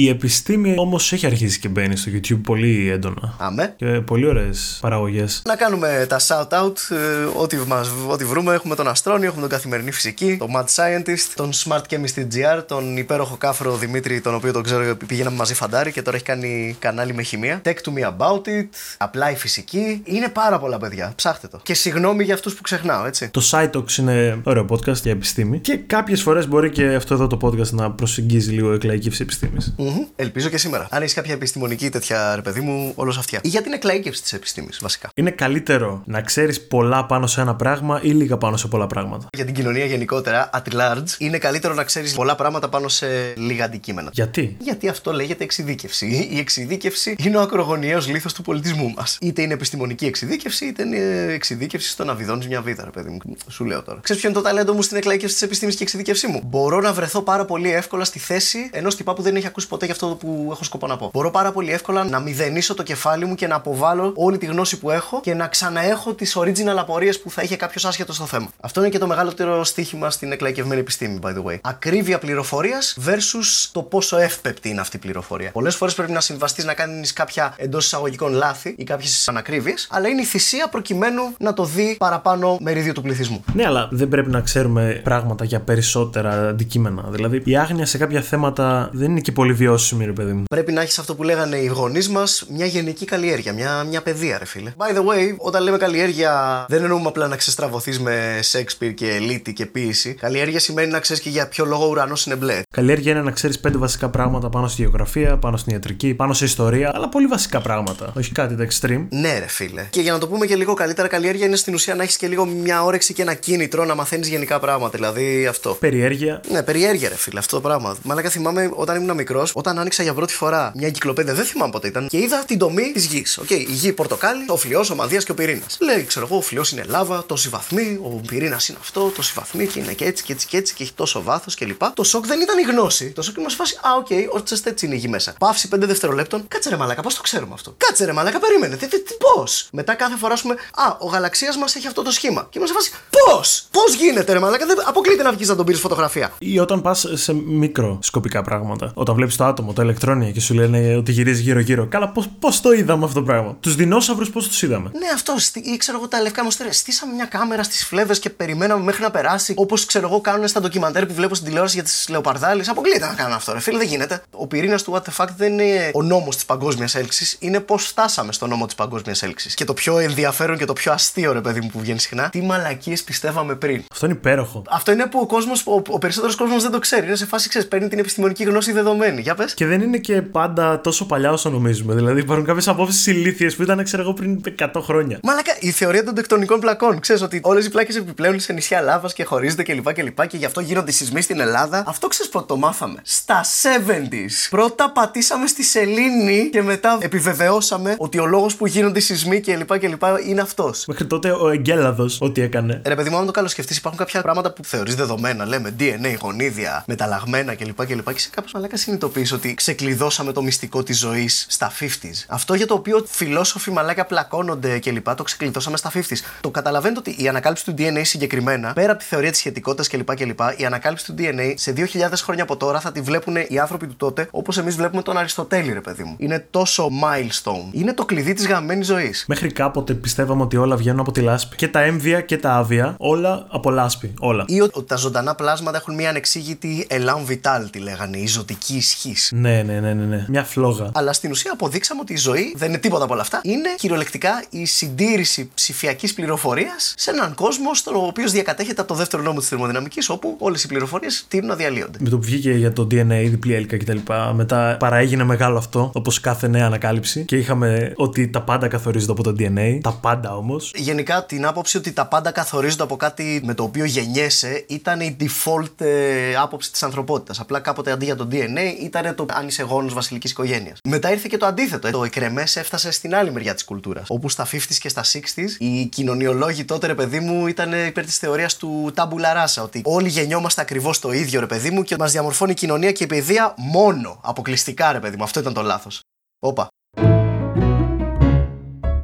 [SPEAKER 1] Η επιστήμη όμως έχει αρχίσει και μπαίνει στο YouTube πολύ έντονα.
[SPEAKER 3] Αμέ.
[SPEAKER 1] Και πολύ ωραίες παραγωγές.
[SPEAKER 3] Να κάνουμε τα shout-out. Ε, ό,τι, μας, ό,τι βρούμε. Έχουμε τον Αστρόνιο, έχουμε τον Καθημερινή Φυσική, τον Mad Scientist, τον Smart Chemistry GR, τον υπέροχο κάφρο Δημήτρη, τον οποίο τον ξέρω πηγαίναμε μαζί φαντάρι και τώρα έχει κάνει κανάλι με χημεία. Tech to me about it. Απλά η φυσική. Είναι πάρα πολλά παιδιά. Ψάχτε το. Και συγγνώμη για αυτούς που ξεχνάω, έτσι.
[SPEAKER 1] Το Cytox είναι ωραίο podcast για επιστήμη. Και κάποιες φορές μπορεί και αυτό εδώ το podcast να προσεγγίζει λίγο εκλαϊκή επιστήμη.
[SPEAKER 3] Mm-hmm. Ελπίζω και σήμερα. Αν έχεις κάποια επιστημονική τέτοια ρε παιδί μου, όλο αυτιά. Ή για την εκλαίκευση της επιστήμης, βασικά.
[SPEAKER 1] Είναι καλύτερο να ξέρεις πολλά πάνω σε ένα πράγμα ή λίγα πάνω σε πολλά πράγματα.
[SPEAKER 3] Για την κοινωνία γενικότερα, at large, είναι καλύτερο να ξέρεις πολλά πράγματα πάνω σε λίγα αντικείμενα.
[SPEAKER 1] Γιατί;
[SPEAKER 3] Γιατί αυτό λέγεται εξειδίκευση. Η εξειδίκευση είναι ο ακρογωνιαίος λίθος του πολιτισμού μας. Είτε είναι επιστημονική εξειδίκευση, είτε είναι εξειδίκευση στο να βιδώνεις μια βίδα, ρε παιδί μου. Σου λέω τώρα. Ξέρεις ποιο είναι το ταλέντο μου στην εκλαϊκεύση της επιστήμης και εξειδίκευσή μου; Μπορώ να βρεθώ πάρα πολύ εύκολα στη θέση ενός τυπά που δεν έχει ακούσει ποτέ για αυτό που έχω σκοπό να πω. Μπορώ πάρα πολύ εύκολα να μηδενίσω το κεφάλι μου και να αποβάλω όλη τη γνώση που έχω και να ξαναέχω τις original απορίες που θα είχε κάποιος άσχετος στο θέμα. Αυτό είναι και το μεγαλύτερο στίχημα στην εκλαϊκευμένη επιστήμη, by the way. Ακρίβεια πληροφορίας versus το πόσο εύπεπτη είναι αυτή η πληροφορία. Πολλές φορές πρέπει να συμβαστείς να κάνεις κάποια εντός εισαγωγικών λάθη ή κάποιες ανακρίβειες, αλλά είναι η θυσία προκειμένου να το δει παραπάνω μερίδιο του πληθυσμού.
[SPEAKER 1] Ναι, αλλά δεν πρέπει να ξέρουμε πράγματα για περισσότερα αντικείμενα. Δηλαδή, η άγνοια σε κάποια θέματα δεν είναι και πολύ βιώσιμη βιώσιμη, ρε παιδί μου.
[SPEAKER 3] Πρέπει να έχεις αυτό που λέγανε οι γονείς μας, μια γενική καλλιέργεια, μια, μια παιδεία, ρε φίλε. By the way, όταν λέμε καλλιέργεια, δεν εννοούμε απλά να ξεστραβωθείς με Σέξπιρ και ελίτη και ποίηση. Καλλιέργεια σημαίνει να ξέρεις και για ποιο λόγο ο ουρανός είναι μπλε.
[SPEAKER 1] Καλλιέργεια είναι να ξέρεις πέντε βασικά πράγματα πάνω στη γεωγραφία, πάνω στην ιατρική, πάνω σε ιστορία, αλλά πολύ βασικά πράγματα. Όχι κάτι τα extreme.
[SPEAKER 3] Ναι, ρε φίλε. Και για να το πούμε και λίγο καλύτερα, καλλιέργεια είναι στην ουσία να έχεις και λίγο μια όρεξη και ένα κίνητρο να μαθαίνεις γενικά πράγματα. Δηλαδή αυτό.
[SPEAKER 1] Περιέργεια.
[SPEAKER 3] Ναι, περιέργεια, ρε φίλε, αυτό το πράγμα. Μαλάκα θυμάμαι όταν ήμουν μικρός, όταν άνοιξα για πρώτη φορά μια εγκυκλοπαίδεια, δεν θυμάμαι πότε ήταν, και είδα την τομή της γης. Οκ, η γη πορτοκάλι, ο φλοιός, ο μανδύας και ο πυρήνας. Λέει, ξέρω εγώ, ο φλοιός είναι λάβα, τόσοι βαθμοί, ο πυρήνας είναι αυτό, τόσοι βαθμοί και είναι και έτσι και έτσι και έτσι και έχει τόσο βάθος κλπ. Το σοκ δεν ήταν η γνώση. Το σοκ είμαι φάση, α, OK, okay, έτσι είναι η γη μέσα. Παύση 5 δευτερολέπτων, κάτσε ρε μαλάκα, πώς το ξέρουμε αυτό; Κάτσε ρε μαλάκα, περίμενε, τι, τι, τι πώς; Μετά κάθε φορά, ας πούμε, α, ο γαλαξίας μας έχει αυτό το σχήμα. Και είμαι φάση, πώς, πώς γίνεται ρε μαλάκα, δεν αποκλείται να βγεις να τον πήρες φωτογραφία.
[SPEAKER 1] Ή όταν πας σε μικροσκοπικά πράγματα. Όταν βλέπεις το άτομο, το ηλεκτρόνια και σου λένε ότι γυρίζει γύρω-γύρω. Καλά, πώς το είδαμε αυτό το πράγμα; Τους δεινόσαυρους πώς τους είδαμε;
[SPEAKER 3] Ναι, αυτό. Ή ξέρω εγώ τα λευκά μοστέρια. Στήσαμε μια κάμερα στις φλέβες και περιμέναμε μέχρι να περάσει. Όπως ξέρω εγώ κάνουν στα ντοκιμαντέρ που βλέπω στην τηλεόραση για τις λεοπαρδάλες. Αποκλείται να κάνουν αυτό, ρε φίλε, δεν γίνεται. Ο πυρήνας του What the fuck δεν είναι ο νόμος της παγκόσμιας έλξης. Είναι πώς φτάσαμε στο νόμο της παγκόσμιας έλξης. Και το πιο ενδιαφέρον και το πιο αστείο, ρε παιδί μου, που βγαίνει συχνά. Τι μαλακίες πιστεύαμε πριν.
[SPEAKER 1] Αυτό είναι υπέροχο.
[SPEAKER 3] Αυτό είναι που ο κόσμος, ο, ο περισσότερος κόσμος δεν το ξέρει. Είναι σε φάση, ξέρεις, παίρνει την επιστημονική γνώση δεδομένη. Για πες.
[SPEAKER 1] Και δεν είναι και πάντα τόσο παλιά όσο νομίζουμε. Δηλαδή υπάρχουν κάποιες απόψεις ηλίθιες που ήταν, ξέρω εγώ, πριν 100 χρόνια.
[SPEAKER 3] Μαλάκα, η θεωρία των τεκτονικών πλακών. Ξέρεις ότι όλες οι πλάκες επιπλέουν σε νησιά λάβας και χωρίζονται κλπ. Και, και, και γι' αυτό γίνονται σεισμοί στην Ελλάδα. Αυτό ξέρεις πότε το μάθαμε. Στα 70s. Πρώτα πατήσαμε στη σελήνη και μετά επιβεβαιώσαμε ότι ο λόγος που γίνονται οι σεισμοί κλπ. Και, είναι αυτός.
[SPEAKER 1] Μέχρι τότε ο Εγκέλαδος ό,τι έκανε.
[SPEAKER 3] Ρε παιδί μου, αν το καλοσκεφτείς, υπάρχουν κάποια πράγματα που θεωρείς δεδομένα. Λέμε DNA, γονίδια, μεταλλαγμένα κλπ. Και, και, και σε κάποιο μαλάκα συνειδητοποιεί ότι ξεκλειδώσαμε το μυστικό της ζωής στα 50s. Αυτό για το οποίο φιλόσοφοι μαλάκα πλακώνονται κλπ. Το ξεκλειδώσαμε στα 50s. Το καταλαβαίνετε ότι η ανακάλυψη του DNA συγκεκριμένα, πέρα από τη θεωρία της σχετικότητα κλπ. κλπ. Η ανακάλυψη του DNA σε 2.000 χρόνια από τώρα θα τη βλέπουν οι άνθρωποι του τότε όπως εμείς βλέπουμε τον Αριστοτέλη, ρε παιδί μου. Είναι τόσο milestone. Είναι το κλειδί της γαμμένης ζωής.
[SPEAKER 1] Μέχρι κάποτε πιστεύαμε ότι όλα βγαίνουν από τη λάσπη. Και τα έμβια και τα άβια, όλα από λάσπη. Όλα.
[SPEAKER 3] Ή ότι τα ζωντανά πλάσματα έχουν μια ανεξήγητη elan vital, τη λέγανε, η ζωτική ισχύ.
[SPEAKER 1] Ναι, ναι, ναι, ναι, ναι. Μια φλόγα.
[SPEAKER 3] Αλλά στην ουσία αποδείξαμε ότι η ζωή δεν είναι τίποτα από όλα αυτά. Είναι κυριολεκτικά η συντήρηση ψηφιακής πληροφορίας σε έναν κόσμο στον οποίο διακατέχεται από το δεύτερο νόμο της θερμοδυναμικής, όπου όλες οι πληροφορίες τείνουν να διαλύονται.
[SPEAKER 1] Με το που βγήκε για το DNA, διπλή έλικα κτλ. Μετά παραέγινε μεγάλο αυτό, όπως κάθε νέα ανακάλυψη. Και είχαμε ότι τα πάντα καθορίζονται από το DNA. Τα πάντα όμως.
[SPEAKER 3] Γενικά την άποψη ότι τα πάντα καθορίζονται από κάτι με το οποίο γεννιέσαι ήταν η default ε, άποψη της ανθρωπότητας. Απλά κάποτε αντί για το DNA ήταν το αν είσαι γόνος βασιλικής οικογένειας. Μετά ήρθε και το αντίθετο. Το εκρεμές έφτασε στην άλλη μεριά της κουλτούρας. Όπου στα 50s και στα 60s οι κοινωνιολόγοι τότε, ρε παιδί μου, ήταν υπέρ της θεωρίας του τάμπουλα ράσα. Ότι όλοι γεννιόμαστε ακριβώς το ίδιο, ρε παιδί μου, και μας διαμορφώνει η κοινωνία και η παιδεία μόνο. Αποκλειστικά, ρε παιδί μου. Αυτό ήταν το λάθος. Όπα.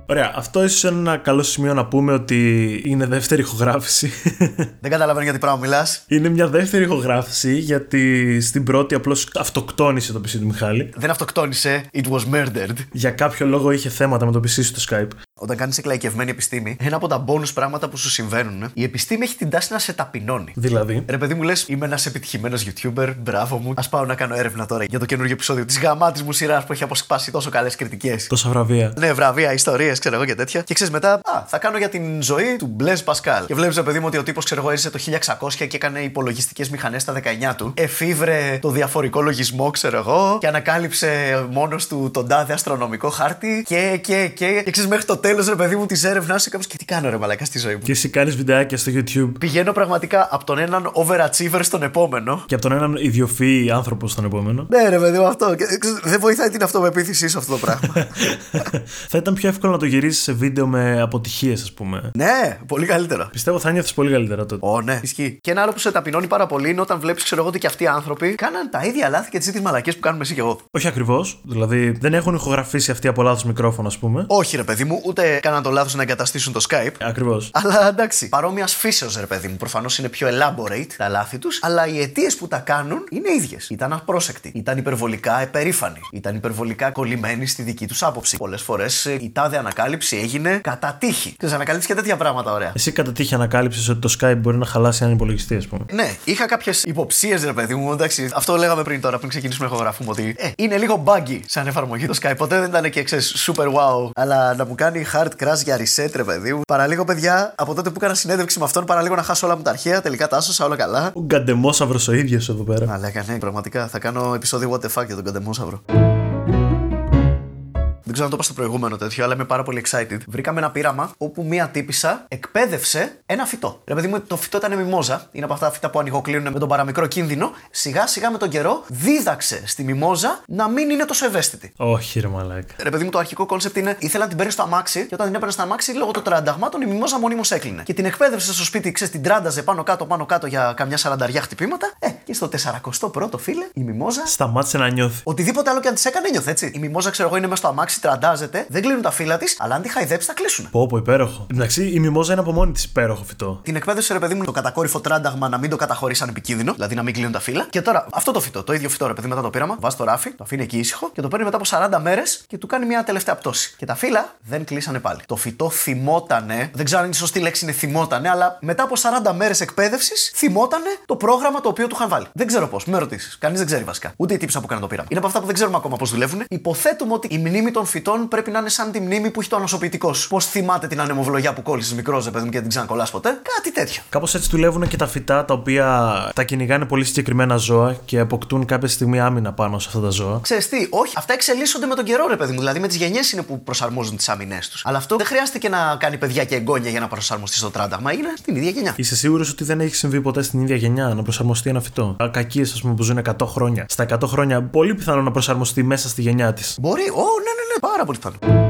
[SPEAKER 1] Ωραία, αυτό ίσως είναι ένα καλό σημείο να πούμε ότι είναι δεύτερη ηχογράφηση.
[SPEAKER 3] Δεν καταλαβαίνω γιατί πράγμα μιλάς.
[SPEAKER 1] Είναι μια δεύτερη ηχογράφηση γιατί στην πρώτη απλώς αυτοκτόνησε το PC του Μιχάλη.
[SPEAKER 3] Δεν αυτοκτόνησε, it was murdered.
[SPEAKER 1] Για κάποιο λόγο είχε θέματα με το PC στο Skype.
[SPEAKER 3] Όταν κάνεις εκλαϊκευμένη επιστήμη, ένα από τα bonus πράγματα που σου συμβαίνουν, η επιστήμη έχει την τάση να σε ταπεινώνει.
[SPEAKER 1] Δηλαδή;
[SPEAKER 3] Ρε παιδί μου λες, είμαι ένας επιτυχημένος YouTuber, μπράβο μου. Α πάω να κάνω έρευνα τώρα για το καινούργιο επεισόδιο της γαμάτης μου σειράς που έχει αποσπάσει τόσο καλές κριτικές.
[SPEAKER 1] Τόσα βραβεία.
[SPEAKER 3] Ναι, βραβεία, ιστορίες, ξέρω εγώ και τέτοια. Και ξέρεις μετά, Α, θα κάνω για την ζωή του Μπλε Πασκάλ. Και βλέπεις, ρε παιδί μου, ότι ο τύπος, ξέρω εγώ, έζησε το 1600 και έκανε υπολογιστικές μηχανές στα 19 του. Εφήβρε το διαφορικό λογισμό, ξέρω εγώ, και ανακάλυψε μόνος του τον τάδε αστρονομικό χάρτη και, και, και. Και ξέρεις μέχρι το τέλος, ρε παιδί μου, της έρευνάς σου κάποιο και τι κάνω, ρε μαλακά στη ζωή μου.
[SPEAKER 1] Και εσύ κάνεις βιντεάκια στο YouTube.
[SPEAKER 3] Πηγαίνω πραγματικά από τον έναν overachiever στον επόμενο.
[SPEAKER 1] Και από τον έναν ιδιοφυή άνθρωπο στον επόμενο.
[SPEAKER 3] Ναι, ρε παιδί μου, αυτό. Δεν βοηθάει την αυτοπεποίθησή σου αυτό το πράγμα.
[SPEAKER 1] θα ήταν πιο εύκολο να το γυρίσεις σε βίντεο με αποτυχίες, ας πούμε.
[SPEAKER 3] Ναι, πολύ καλύτερα.
[SPEAKER 1] Πιστεύω θα νιώθεις πολύ καλύτερα τότε.
[SPEAKER 3] Ω, ναι, ισχύει. Και ένα άλλο που σε ταπεινώνει πάρα πολύ είναι όταν βλέπεις, ξέρω εγώ, ότι και αυτοί οι άνθρωποι κάναν τα ίδια λάθη και τις ίδιες μαλακίε που κάνουμε εσύ και εγώ.
[SPEAKER 1] Όχι ακριβώς. Δηλαδή δεν έχουν ηχογραφήσει αυτοί από λάθος μικρόφωνο, ας πούμε.
[SPEAKER 3] Όχι, ρε παιδί μου, ούτε κάναν το λάθος να εγκαταστήσουν το Skype.
[SPEAKER 1] Ακριβώς.
[SPEAKER 3] Αλλά εντάξει, παρόμοιας φύσεως ρε παιδί μου. Προφανώς είναι πιο elaborate τα λάθη τους, αλλά οι αιτίες που τα κάνουν είναι ίδιες. Ήταν απρόσεκτοι. Ήταν υπερβολικά επερήφανοι. Ήταν υπερβολικά κολλημένοι στη δική τους άποψη. Πολλές φορές η τάδε ανακάλυψη έγινε κατά τύχη. Ξέρεις, ανακαλύψεις και τέτοια πράγματα ωραία.
[SPEAKER 1] Εσύ κατά τύχη ανακάλυψες ότι το Skype μπορεί να χαλάσει έναν υπολογιστή, ας πούμε.
[SPEAKER 3] Ναι, είχα κάποιες υποψίες, ρε παιδί μου. Εντάξει, αυτό λέγαμε πριν τώρα, πριν ξεκινήσουμε να ηχογραφούμε. Ότι ε, είναι λίγο buggy σαν εφαρμογή το Skype. Ποτέ δεν ήταν και ξέρεις, super wow. Αλλά να μου κάνει hard crash για reset, ρε παιδί μου. Παραλίγο, παιδιά, από τότε που έκανα συνέντευξη με αυτόν, παραλίγο να χάσω όλα μου τα αρχαία. Τελικά τα άσωσα όλα καλά.
[SPEAKER 1] Ο γκαντεμόσαυρος ο ίδιος εδώ πέρα.
[SPEAKER 3] Αλλά ναι, πραγματικά θα κάνω επεισόδιο What the fuck για τον Καντεμόσαυρο. Δεν ξέρω αν το είπα στο προηγούμενο τέτοιο, αλλά είμαι πάρα πολύ excited. Βρήκαμε ένα πείραμα όπου μία τύπισσα εκπαίδευσε ένα φυτό. Ρε παιδί μου, το φυτό ήταν μιμόζα. Είναι από αυτά τα φυτά που ανοιγοκλείνουν με τον παραμικρό κίνδυνο. Σιγά σιγά με τον καιρό δίδαξε στη μιμόζα να μην είναι τόσο ευαίσθητη.
[SPEAKER 1] Όχι, ρε μαλάκα.
[SPEAKER 3] Ρε παιδί μου, το αρχικό κόνσεπτ είναι ήθελε να την παίρνει στο αμάξι και όταν την έπαιρνε στο αμάξι λόγω των τρανταγμάτων η μιμόζα μονίμως έκλεινε. Και την εκπαίδευσε στο σπίτι, ξέρεις, την τράνταζε πάνω κάτω πάνω κάτω για καμιά σαρανταριά χτυπήματα. Ε, και στο 41ο φίλε η μιμόζα
[SPEAKER 1] Σταμάτησε να νιώθει.
[SPEAKER 3] Οτιδήποτε άλλο και αν της έκανε, νιώθει έτσι. Η μιμόζα, ξέρω εγώ, είναι μέσα στο αμάξι, τραντάζεται, δεν κλείνουν τα φύλλα της, αλλά αν τη χαϊδέψει, θα κλείσουν.
[SPEAKER 1] Πω, πω, υπέροχο. Εντάξει, η μιμόζα είναι από μόνη της υπέροχο φυτό.
[SPEAKER 3] Την εκπαίδευσε, ρε παιδί μου, το κατακόρυφο τράνταγμα να μην το καταχωρείς σαν επικίνδυνο, δηλαδή να μην κλείνουν τα φύλλα. Και τώρα αυτό το φυτό, το ίδιο φυτό, ρε παιδί μετά το πείραμα, βάζει το ράφι, το αφήνει εκεί ήσυχο και το παίρνει μετά από 40 μέρες και του κάνει μια τελευταία πτώση. Και τα φύλλα δεν κλείσανε πάλι. Το φυτό θυμότανε, δεν ξέρω αν είναι η σωστή λέξη είναι θυμότανε, αλλά μετά από 40 μέρες εκπαίδευσης θυμότανε το πρόγραμμα το οποίο του είχαν βάλει. Δεν ξέρω πώς, με ρωτήσεις. Κανείς δεν ξέρει βασικά. Ούτε η τύψα που έκανε το πείραμα. Είναι από αυτά που δεν ξέρουμε ακόμα πώς δουλεύουν. Υποθέτουμε ότι η μνήμη των φυτών πρέπει να είναι σαν τη μνήμη που έχει το ανοσοποιητικός. Πώς θυμάται την ανεμοβλογιά που κόλλησε μικρό, ρε παιδί μου και δεν την ξανακολλάς ποτέ; Κάτι τέτοιο.
[SPEAKER 1] Κάπως έτσι δουλεύουν και τα φυτά τα οποία τα κυνηγάνε πολύ συγκεκριμένα ζώα και αποκτούν κάποια στιγμή άμυνα πάνω σε αυτά τα ζώα.
[SPEAKER 3] Ξέρεις τι, όχι, αυτά εξελίσσονται με τον καιρό, ρε παιδί μου. Δηλαδή με τις γενιές είναι που προσαρμόζουν τις άμυνές τους. Αλλά αυτό δεν χρειάζεται και να κάνει παιδιά και εγγόνια για να προσαρμοστεί στο τράνταγμα. Είναι στην ίδια γενιά.
[SPEAKER 1] Είσαι σίγουρος ότι δεν έχει συμβεί ποτέ στην ίδια γενιά να προσαρμοστεί ένα φυτό; Κακίες, ας πούμε, που ζουν 100 χρόνια. Στα 100 χρόνια, πολύ πιθανό να προσαρμοστεί μέσα στη γενιά της.
[SPEAKER 3] Μπορεί, ω, ναι, ναι, ναι, πάρα πολύ πιθανό.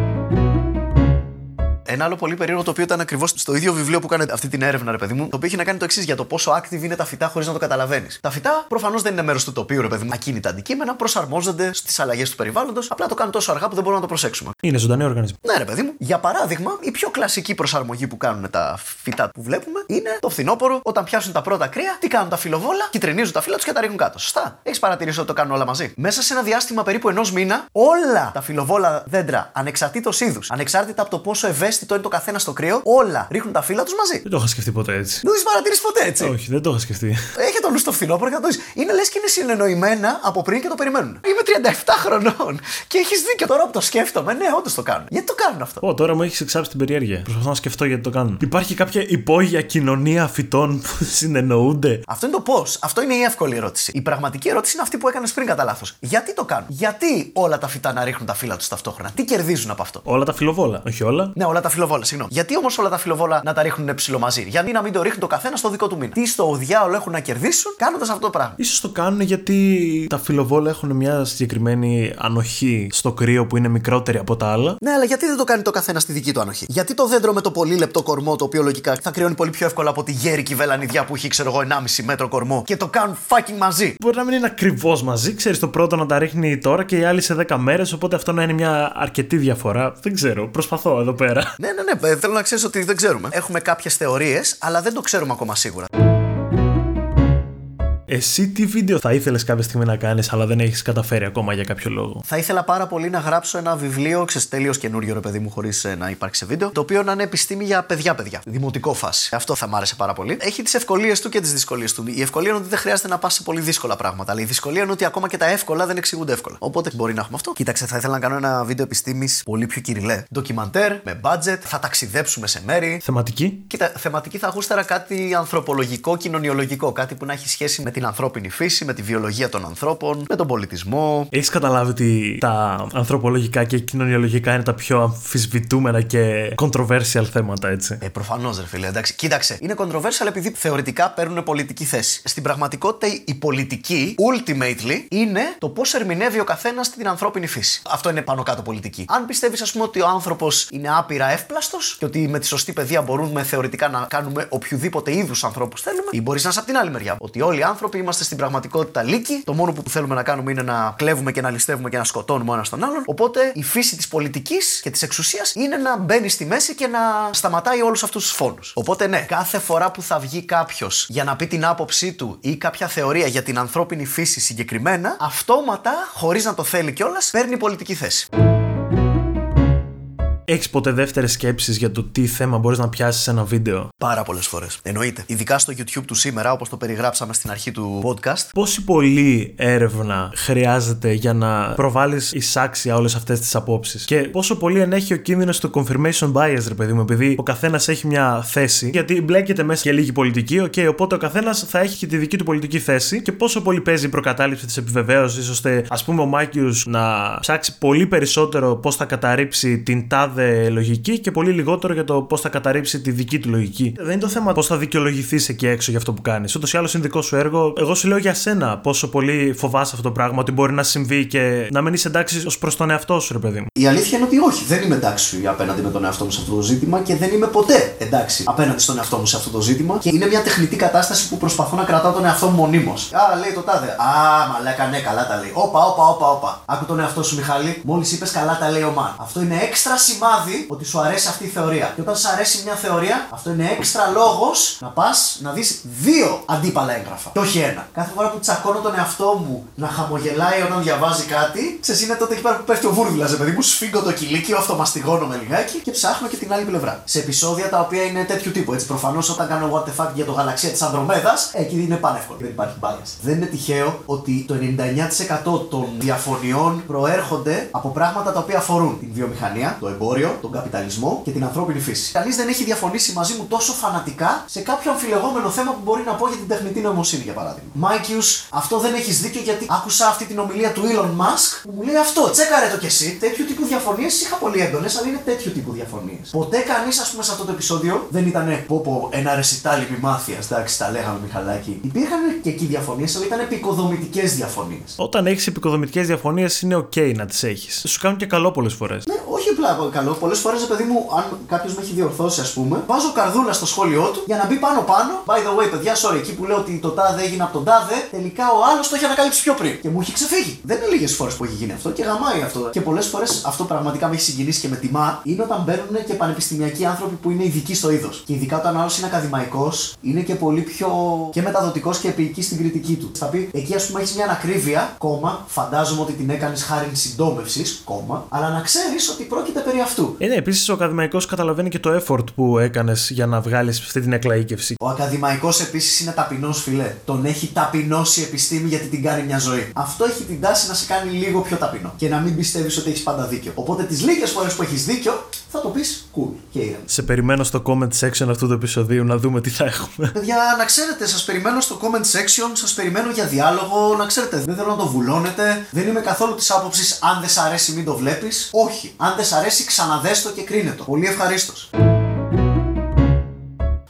[SPEAKER 3] Ένα άλλο πολύ περίεργο το οποίο ήταν ακριβώς στο ίδιο βιβλίο που έκανε αυτή την έρευνα, ρε παιδί μου, το οποίο έχει να κάνει το εξής για το πόσο active είναι τα φυτά χωρίς να το καταλαβαίνεις. Τα φυτά προφανώς δεν είναι μέρος του τοπίου, ρε παιδί μου. Ακίνητα αντικείμενα προσαρμόζονται στις αλλαγές του περιβάλλοντος, απλά το κάνουν τόσο αργά που δεν μπορούμε να το προσέξουμε.
[SPEAKER 1] Είναι ζωντανοί οργανισμοί.
[SPEAKER 3] Ναι, ρε παιδί μου. Για παράδειγμα, η πιο κλασική προσαρμογή που κάνουν τα φυτά που βλέπουμε είναι το φθινόπωρο, όταν πιάσουν τα πρώτα κρύα, τι κάνουν τα φιλοβόλα, κυτρινίζουν τα φύλλα τους και τα ρίχνουν κάτω. Σωστά. Έχεις παρατηρήσει ότι το κάνουν όλα μαζί; Μέσα σε ένα διάστημα περίπου ενός μήνα, όλα τα φιλοβόλα δέντρα, ανεξαρτήτως είδους, ανεξάρτητα από το πόσο ευαίσθητο είναι το καθένας στο κρύο, όλα ρίχνουν τα φύλλα τους μαζί.
[SPEAKER 1] Δεν το είχα σκεφτεί ποτέ έτσι.
[SPEAKER 3] Δεν το έχεις παρατηρήσει ποτέ έτσι;
[SPEAKER 1] Όχι, δεν το είχα σκεφτεί.
[SPEAKER 3] Έχει το νου στο φθινόπωρο και θα το δεις. Είναι λες και είναι συνεννοημένα από πριν και το περιμένουν. Είμαι 37 χρονών και έχεις δίκιο τώρα που το σκέφτομαι. Ναι, όντως το κάνουν. Γιατί το κάνουν αυτό;
[SPEAKER 1] Ω, τώρα μου έχεις εξάψει την περιέργεια. Προσπαθώ να σκεφτώ γιατί το κάνουν. Υπάρχει κάποια υπόγεια κοινωνία φυτών που συνεννοούνται;
[SPEAKER 3] Αυτό είναι το πώς. Αυτό είναι η εύκολη ερώτηση. Η πραγματική ερώτηση είναι αυτή που έκανες πριν κατά λάθος. Γιατί το κάνουν; Γιατί όλα τα φυτά να ρίχνουν τα φύλλα τους ταυτόχρονα; Τι κερδίζουν από αυτό;
[SPEAKER 1] Όλα τα φιλοβόλα, όχι όλα.
[SPEAKER 3] Ναι, όλα τα φιλοβόλα, συγγνώμη. Γιατί όμως όλα τα φιλοβόλα να τα ρίχνουν ψηλό μαζί. Γιατί να μην το ρίχνουν το καθένα στο δικό του μήνα. Τι στο διάολο έχουν να κερδίσουν κάνοντας αυτό το πράγμα.
[SPEAKER 1] Ίσως το κάνουν γιατί τα φιλοβόλα έχουν μια συγκεκριμένη ανοχή στο κρύο που είναι μικρότερη από τα άλλα.
[SPEAKER 3] Ναι, αλλά γιατί δεν το κάνει το καθένα στη δική του ανοχή; Γιατί το δέντρο με το πολύ λεπτό κορμό, το οποίο λογικά θα κρυώνει πολύ πιο εύκολα από τη γέρικη βελανιδιά που έχει, ξέρω εγώ, 1,5 μέτρο κορμό και το κάνουν fucking μαζί.
[SPEAKER 1] Μπορεί να μην είναι ακριβώς μαζί. Ξέρεις το πρώτο να τα ρίχνει τώρα και η άλλη σε 10 μέρες. Οπότε αυτό να είναι μια αρκετή διαφορά. Δεν ξέρω. Προσπαθώ εδώ πέρα.
[SPEAKER 3] Ναι, ναι, ναι. ε, Θέλω να ξέρεις ότι δεν ξέρουμε. Έχουμε κάποιες θεωρίες, αλλά δεν το ξέρουμε ακόμα σίγουρα.
[SPEAKER 1] Εσύ τι βίντεο θα ήθελες κάποια στιγμή να κάνεις, αλλά δεν έχεις καταφέρει ακόμα για κάποιο λόγο;
[SPEAKER 3] Θα ήθελα πάρα πολύ να γράψω ένα βιβλίο, ξέρεις, τελείως καινούριο ρε παιδί μου, χωρίς να υπάρξει σε βίντεο, το οποίο να είναι επιστήμη για παιδιά-παιδιά. Δημοτικό φάση. Αυτό θα μ' άρεσε πάρα πολύ. Έχει τις ευκολίες του και τις δυσκολίες του. Η ευκολία είναι ότι δεν χρειάζεται να πας σε πολύ δύσκολα πράγματα, αλλά η δυσκολία είναι ότι ακόμα και τα εύκολα δεν εξηγούνται εύκολα. Οπότε μπορεί να έχουμε αυτό. Κοίταξε, θα ήθελα να κάνω ένα βίντεο επιστήμης πολύ πιο κυριλέ. Ντοκιμαντέρ, με budget, θα ταξιδέψουμε σε μέρη.
[SPEAKER 1] Θεματική.
[SPEAKER 3] Κοίτα, θεματική θα γούσταρα κάτι ανθρωπολογικό, κοινωνιολογικό. Κάτι που να έχει σχέση με την ανθρώπινη φύση, με τη βιολογία των ανθρώπων, με τον πολιτισμό.
[SPEAKER 1] Έχεις καταλάβει ότι τα ανθρωπολογικά και κοινωνιολογικά είναι τα πιο αμφισβητούμενα και controversial θέματα, έτσι;
[SPEAKER 3] Ε, προφανώς, ρε φίλε, εντάξει. Κοίταξε, είναι controversial επειδή θεωρητικά παίρνουν πολιτική θέση. Στην πραγματικότητα, η πολιτική, ultimately, είναι το πώς ερμηνεύει ο καθένας την ανθρώπινη φύση. Αυτό είναι πάνω κάτω πολιτική. Αν πιστεύεις, ας πούμε, ότι ο άνθρωπος είναι άπειρα εύπλαστος και ότι με τη σωστή παιδεία μπορούμε θεωρητικά να κάνουμε οποιοδήποτε είδους ανθρώπους θέλουμε, ή μπορείς να είσαι από την άλλη μεριά. Ότι όλοι οι άνθρωποι άνθρωποι, είμαστε στην πραγματικότητα λύκοι. Το μόνο που θέλουμε να κάνουμε είναι να κλέβουμε και να ληστεύουμε και να σκοτώνουμε ένας τον άλλον. Οπότε η φύση της πολιτικής και της εξουσίας είναι να μπαίνει στη μέση και να σταματάει όλους αυτούς τους φόνους. Οπότε ναι, κάθε φορά που θα βγει κάποιος για να πει την άποψή του ή κάποια θεωρία για την ανθρώπινη φύση συγκεκριμένα, αυτόματα, χωρίς να το θέλει κιόλας, παίρνει πολιτική θέση.
[SPEAKER 1] Έχεις ποτέ δεύτερες σκέψεις για το τι θέμα μπορείς να πιάσεις σε ένα βίντεο;
[SPEAKER 3] Πάρα πολλές φορές. Εννοείται. Ειδικά στο YouTube του σήμερα, όπως το περιγράψαμε στην αρχή του podcast.
[SPEAKER 1] Πόση πολλή έρευνα χρειάζεται για να προβάλλεις εισάξια όλες αυτές τις απόψεις; Και πόσο πολύ ενέχει ο κίνδυνος του confirmation bias, ρε παιδί μου, επειδή ο καθένας έχει μια θέση. Γιατί μπλέκεται μέσα και λίγη πολιτική, okay, οπότε ο καθένας θα έχει και τη δική του πολιτική θέση. Και πόσο πολύ παίζει η προκατάληψη της επιβεβαίωσης, ώστε ας πούμε ο Μάκιου να ψάξει πολύ περισσότερο πώς θα καταρρύψει την τάδε λογική και πολύ λιγότερο για το πώς θα καταρρύψει τη δική του λογική. Δεν είναι το θέμα πώς θα δικαιολογηθείς εκεί έξω για αυτό που κάνεις. Ούτως ή άλλως είναι δικό σου έργο. Εγώ σου λέω για σένα πόσο πολύ φοβάσαι αυτό το πράγμα, ότι μπορεί να συμβεί και να μην είσαι εντάξει ως προς τον εαυτό σου, ρε παιδί μου.
[SPEAKER 3] Η αλήθεια είναι ότι όχι, δεν είμαι εντάξει απέναντι με τον εαυτό μου σε αυτό το ζήτημα και δεν είμαι ποτέ εντάξει απέναντι στον εαυτό μου σε αυτό το ζήτημα και είναι μια τεχνητή κατάσταση που προσπαθώ να κρατάω τον εαυτό μου μονίμως. Α, λέει το τάδε. Α, μαλάκα, ναι, καλά τα λέει. Όπα, όπα, όπα, όπα. Άκου τον εαυτό σου, Μιχάλη. Μόλις είπες καλά τα λέει ο Μαν. Αυτό είναι έξτρα σημάδι σημάδι ότι σου αρέσει αυτή η θεωρία. Και όταν σου αρέσει μια θεωρία, αυτό είναι έξτρα λόγος να πας να δεις δύο αντίπαλα έγγραφα. Και όχι ένα. Κάθε φορά που τσακώνω τον εαυτό μου να χαμογελάει όταν διαβάζει κάτι, σε είναι τότε εκεί πέρα που πέφτει ο βούρδουλας, παιδί μου, σφίγγω το κηλίκιο, αυτομαστιγώνω λιγάκι και ψάχνω και την άλλη πλευρά. Σε επεισόδια τα οποία είναι τέτοιου τύπου. Έτσι, προφανώς όταν κάνω what the fuck για το γαλαξία της Ανδρομέδας, εκεί είναι πανεύκολο. Δεν υπάρχει bias. Δεν είναι τυχαίο ότι το 99% των διαφωνιών προέρχονται από πράγματα τα οποία αφορούν την βιομηχανία, το εμπόριο τον καπιταλισμό και την ανθρώπινη φύση. Κανεί δεν έχει διαφωνήσει μαζί μου τόσο φανατικά σε κάποιο αμφιλεγόμενο θέμα που μπορεί να πω για την τεχνητή νοημοσύνη, για παράδειγμα. Μάικιους, αυτό δεν έχεις δίκιο γιατί άκουσα αυτή την ομιλία του Elon Musk που μου λέει αυτό. Τσέκαρε το κι εσύ. Τέτοιου τύπου διαφωνίες είχα πολύ έντονες, αλλά είναι τέτοιου τύπου διαφωνίες. Ποτέ κανείς, ας πούμε, σε αυτό το επεισόδιο δεν ήταν πω, πω ένα ρεσιτάλ ημιμάθειας. Εντάξει, τα λέγαμε Μιχαλάκι. Υπήρχαν και εκεί διαφωνίες, αλλά ήταν εποικοδομητικές διαφωνίες.
[SPEAKER 1] Όταν έχεις εποικοδομητικές διαφωνίες, είναι OK να τις έχεις. Σου κάνουν και καλό πολλές φορές.
[SPEAKER 3] Ναι, όχι απλά καλό πολλές φορές, παιδί μου, αν κάποιος με έχει διορθώσει, ας πούμε, βάζω καρδούλα στο σχόλιο του για να μπει πάνω-πάνω. By the way, παιδιά, sorry, εκεί που λέω ότι το τάδε έγινε από τον τάδε, τελικά ο άλλος το έχει ανακαλύψει πιο πριν. Και μου έχει ξεφύγει. Δεν είναι λίγες φορές που έχει γίνει αυτό και γαμάει αυτό. Και πολλές φορές αυτό πραγματικά με έχει συγκινήσει και με τιμά είναι όταν μπαίνουν και πανεπιστημιακοί άνθρωποι που είναι ειδικοί στο είδος. Και ειδικά όταν άλλος είναι ακαδημαϊκός, είναι και πολύ πιο και μεταδοτικός και επίοικη στην κριτική του. Θα πει, εκεί ας πούμε έχεις μια ανακρίβεια, κόμμα, φαντάζομαι ότι την έκανες χάρη συντόμευσης, κόμμα, αλλά να ξέρεις ότι πρόκειται περί αυτού.
[SPEAKER 1] Ε, ναι, επίσης ο ακαδημαϊκός καταλαβαίνει και το effort που έκανες για να βγάλεις αυτή την εκλαήκευση.
[SPEAKER 3] Ο ακαδημαϊκός επίσης είναι ταπεινός φιλέ. Τον έχει ταπεινώσει η επιστήμη γιατί την κάνει μια ζωή. Αυτό έχει την τάση να σε κάνει λίγο πιο ταπεινό και να μην πιστεύεις ότι έχεις πάντα δίκιο. Οπότε τις λίγες φορές που έχεις δίκιο θα το πεις cool και ήρεμο.
[SPEAKER 1] Σε περιμένω στο comment section αυτού του επεισοδίου να δούμε τι θα έχουμε.
[SPEAKER 3] Παιδιά, να ξέρετε, σας περιμένω στο comment section, σας περιμένω για διάλογο. Να ξέρετε, δεν θέλω να το βουλώνετε. Δεν είμαι καθόλου της άποψης αν δεν σ' αρέσει μην το βλέπεις. Όχι. Αν δεν σ' αρέσει, ξαναδέστο και κρίνετο. Πολύ ευχαρίστως.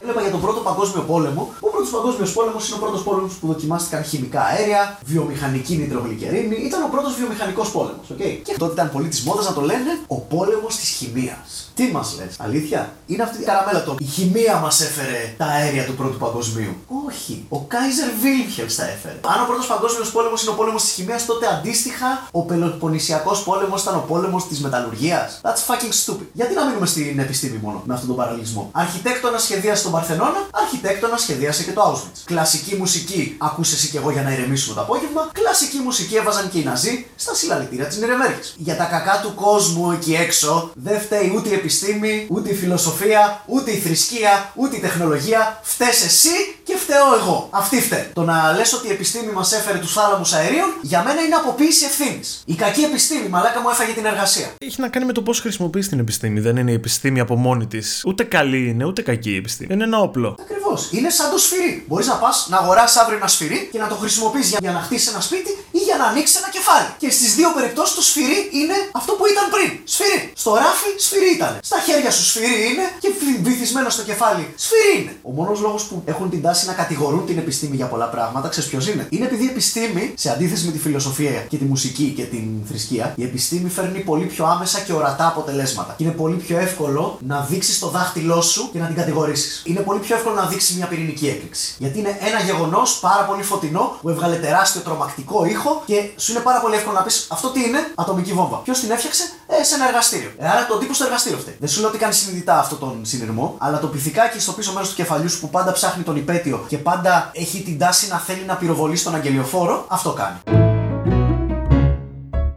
[SPEAKER 3] Έβλεπα για τον πρώτο παγκόσμιο πόλεμο. Ο πρώτος παγκόσμιος πόλεμος είναι ο πρώτος πόλεμος που δοκιμάστηκαν χημικά αέρια, βιομηχανική νητρογλυκερίνη. Ήταν ο πρώτος βιομηχανικός πόλεμος. Okay? Και τότε ήταν πολύ της μόδας να το λένε ο πόλεμος της χημίας. Τι μας λες, αλήθεια; Είναι αυτή η καραμέλα το. Η χημεία μας έφερε τα αέρια του πρώτου παγκοσμίου. Όχι. Ο Κάιζερ Βίλμχελ τα έφερε. Αν ο πρώτος παγκόσμιος πόλεμος είναι ο πόλεμος της χημίας, τότε αντίστοιχα ο Πελοποννησιακός πόλεμος ήταν ο πόλεμος της μεταλλουργίας. That's fucking stupid. Γιατί να μείνουμε στην επιστήμη μόνο με αυτόν τον παραλληλισμό; Αρχιτέκτονα σχεδίασε τον Παρθενώνα, αρχιτέκτονα σχεδίασε και το Auschwitz. Κλασική μουσική, ακούσες εσύ και εγώ για να ηρεμήσουμε το απόγευμα. Κλασική μουσική έβαζαν και οι Ναζί στα συλλαλητήρια της Νιρεμέργης. Για τα κακά του κόσμου εκεί έξω δεν φταίει ούτε η επιστήμη, ούτε η φιλοσοφία, ούτε η θρησκεία, ούτε η τεχνολογία. Φταίει εσύ και φταίω εγώ. Αυτή φταίει. Το να λες ότι η επιστήμη μας έφερε τους θάλαμους αερίων, για μένα είναι αποποίηση ευθύνης. Η κακή επιστήμη, μαλάκα μου έφαγε την εργασία.
[SPEAKER 1] Έχει να κάνει με το πώς χρησιμοποιείς την επιστήμη. Δεν είναι η επιστήμη από μόνη της. Ούτε καλή είναι, ούτε κακή η επιστήμη. Είναι ένα όπλο.
[SPEAKER 3] Ακριβώς. Είναι σαν το σφυρί. Μπορείς να πας να αγοράσεις αύριο ένα σφυρί και να το χρησιμοποιείς για, για να χτίσεις ένα σπίτι ή για για να ανοίξει ένα κεφάλι. Και στις δύο περιπτώσεις το σφυρί είναι αυτό που ήταν πριν. Σφυρί. Στο ράφι σφυρί ήταν. Στα χέρια σου σφυρί είναι και βυθισμένο στο κεφάλι σφυρί είναι. Ο μόνος λόγος που έχουν την τάση να κατηγορούν την επιστήμη για πολλά πράγματα, ξέρεις ποιος είναι; Είναι επειδή η επιστήμη, σε αντίθεση με τη φιλοσοφία και τη μουσική και την θρησκεία, η επιστήμη φέρνει πολύ πιο άμεσα και ορατά αποτελέσματα. Και είναι πολύ πιο εύκολο να δείξεις το δάχτυλό σου και να την κατηγορήσεις. Είναι πολύ πιο εύκολο να δείξεις μια πυρηνική έκρηξη. Γιατί είναι ένα γεγονός πάρα πολύ φωτεινό που έβγαλε τεράστιο τρομακτικό ήχο και σου είναι πάρα πολύ εύκολο να πεις αυτό τι είναι, ατομική βόμβα. Ποιος την έφτιαξε, ε, σε ένα εργαστήριο. Ε, άρα το τύπο στο εργαστήριο φταίει. Δεν σου λέω ότι κάνει συνειδητά αυτόν τον συνειρμό, αλλά το πυθικάκι στο πίσω μέρος του κεφαλιού σου που πάντα ψάχνει τον υπέτειο και πάντα έχει την τάση να θέλει να πυροβολήσει τον αγγελιοφόρο, αυτό κάνει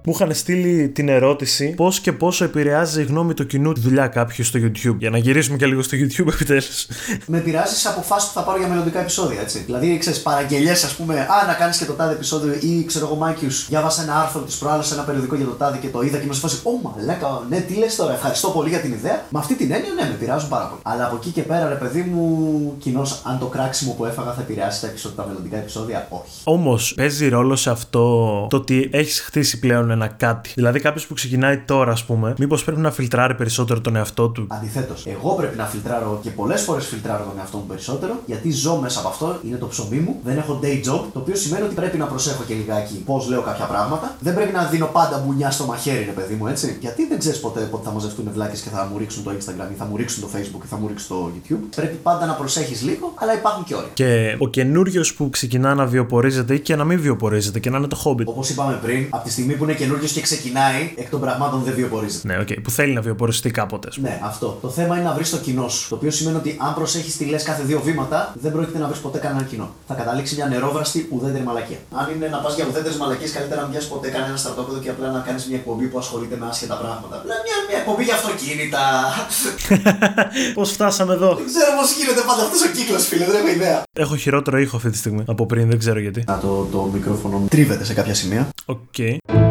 [SPEAKER 1] μου είχαν στείλει την ερώτηση πώς και πόσο επηρεάζει η γνώμη του κοινού τη δουλειά κάποιου στο YouTube. Για να γυρίσουμε και λίγο στο YouTube επιτέλους.
[SPEAKER 3] Με επηρεάζει σε αποφάσει που θα πάρω για μελλοντικά επεισόδια, έτσι. Δηλαδή, ξέρεις, παραγγελίε, ας πούμε, Α, να κάνεις και το τάδε επεισόδιο ή ξέρω εγώ, Μάκιους, διάβασα ένα άρθρο της προάλλας σε ένα περιοδικό για το τάδε και το είδα και με σε φάση, Ω, μαλάκα, ναι, τι λες τώρα, ευχαριστώ πολύ για την ιδέα. Με αυτή την έννοια, ναι, με επηρεάζουν πάρα πολύ. Αλλά από εκεί και πέρα, ρε παιδί μου, κοινώς, αν το κράξιμο που έφαγα θα επηρεάσει τα, επεισόδια, τα μελλοντικά επεισόδια, όχι.
[SPEAKER 1] Όμως, παίζει ρόλο σε αυτό το ότι έχεις χτίσει πλέον ένα κάτι. Δηλαδή, κάποιος που ξεκινάει τώρα, ας πούμε, μήπως πρέπει να φιλτράρει περισσότερο τον εαυτό του;
[SPEAKER 3] Αντιθέτως, εγώ πρέπει να φιλτράρω και πολλές φορές φιλτράρω τον εαυτό μου περισσότερο, γιατί ζω μέσα από αυτό, είναι το ψωμί μου, δεν έχω day job, το οποίο σημαίνει ότι πρέπει να προσέχω και λιγάκι πώς λέω κάποια πράγματα. Δεν πρέπει να δίνω πάντα μπουνιά στο μαχαίρι, ρε παιδί μου, έτσι. Γιατί δεν ξέρεις ποτέ πότε θα μαζευτούν βλάκες και θα μου ρίξουν το Instagram ή θα μου ρίξουν το Facebook ή θα μου ρίξουν το YouTube. Πρέπει πάντα να προσέχεις λίγο, αλλά υπάρχουν και όρια.
[SPEAKER 1] Και ο καινούριος που ξεκινά να βιοπορίζεται ή και να μην βιοπορίζεται και να είναι το χόμπι.
[SPEAKER 3] Όπως είπαμε πριν, από τη στιγμή που είναι καινούριο και ξεκινάει, εκ των πραγμάτων δεν βιοπορίζεται.
[SPEAKER 1] Ναι, okay, που θέλει να βιοποριστεί κάποτε.
[SPEAKER 3] Ναι, αυτό. Το θέμα είναι να βρεις το κοινό σου. Το οποίο σημαίνει ότι αν προσέχεις τι λες κάθε δύο βήματα, δεν πρόκειται να βρεις ποτέ κανένα κοινό. Θα καταλήξει μια νερόβραστη ουδέτερη μαλακία. Αν είναι να πας για ουδέτερες μαλακίες, καλύτερα να πιάσει ποτέ κανένα στρατόπεδο και απλά να κάνεις μια εκπομπή που ασχολείται με άσχετα πράγματα. Απλά μια, μια εκπομπή για αυτοκίνητα.
[SPEAKER 1] πώς φτάσαμε εδώ;
[SPEAKER 3] Δεν ξέρω πώς γίνεται πάντα αυτός ο κύκλος, φίλε, δεν έχω ιδέα.
[SPEAKER 1] Έχω χειρότερο ήχο αυτή τη στιγμή από πριν, δεν ξέρω γιατί.
[SPEAKER 3] Να το, το μικρόφωνο τρίβεται σε κάποια σημεία.
[SPEAKER 1] OK. Okay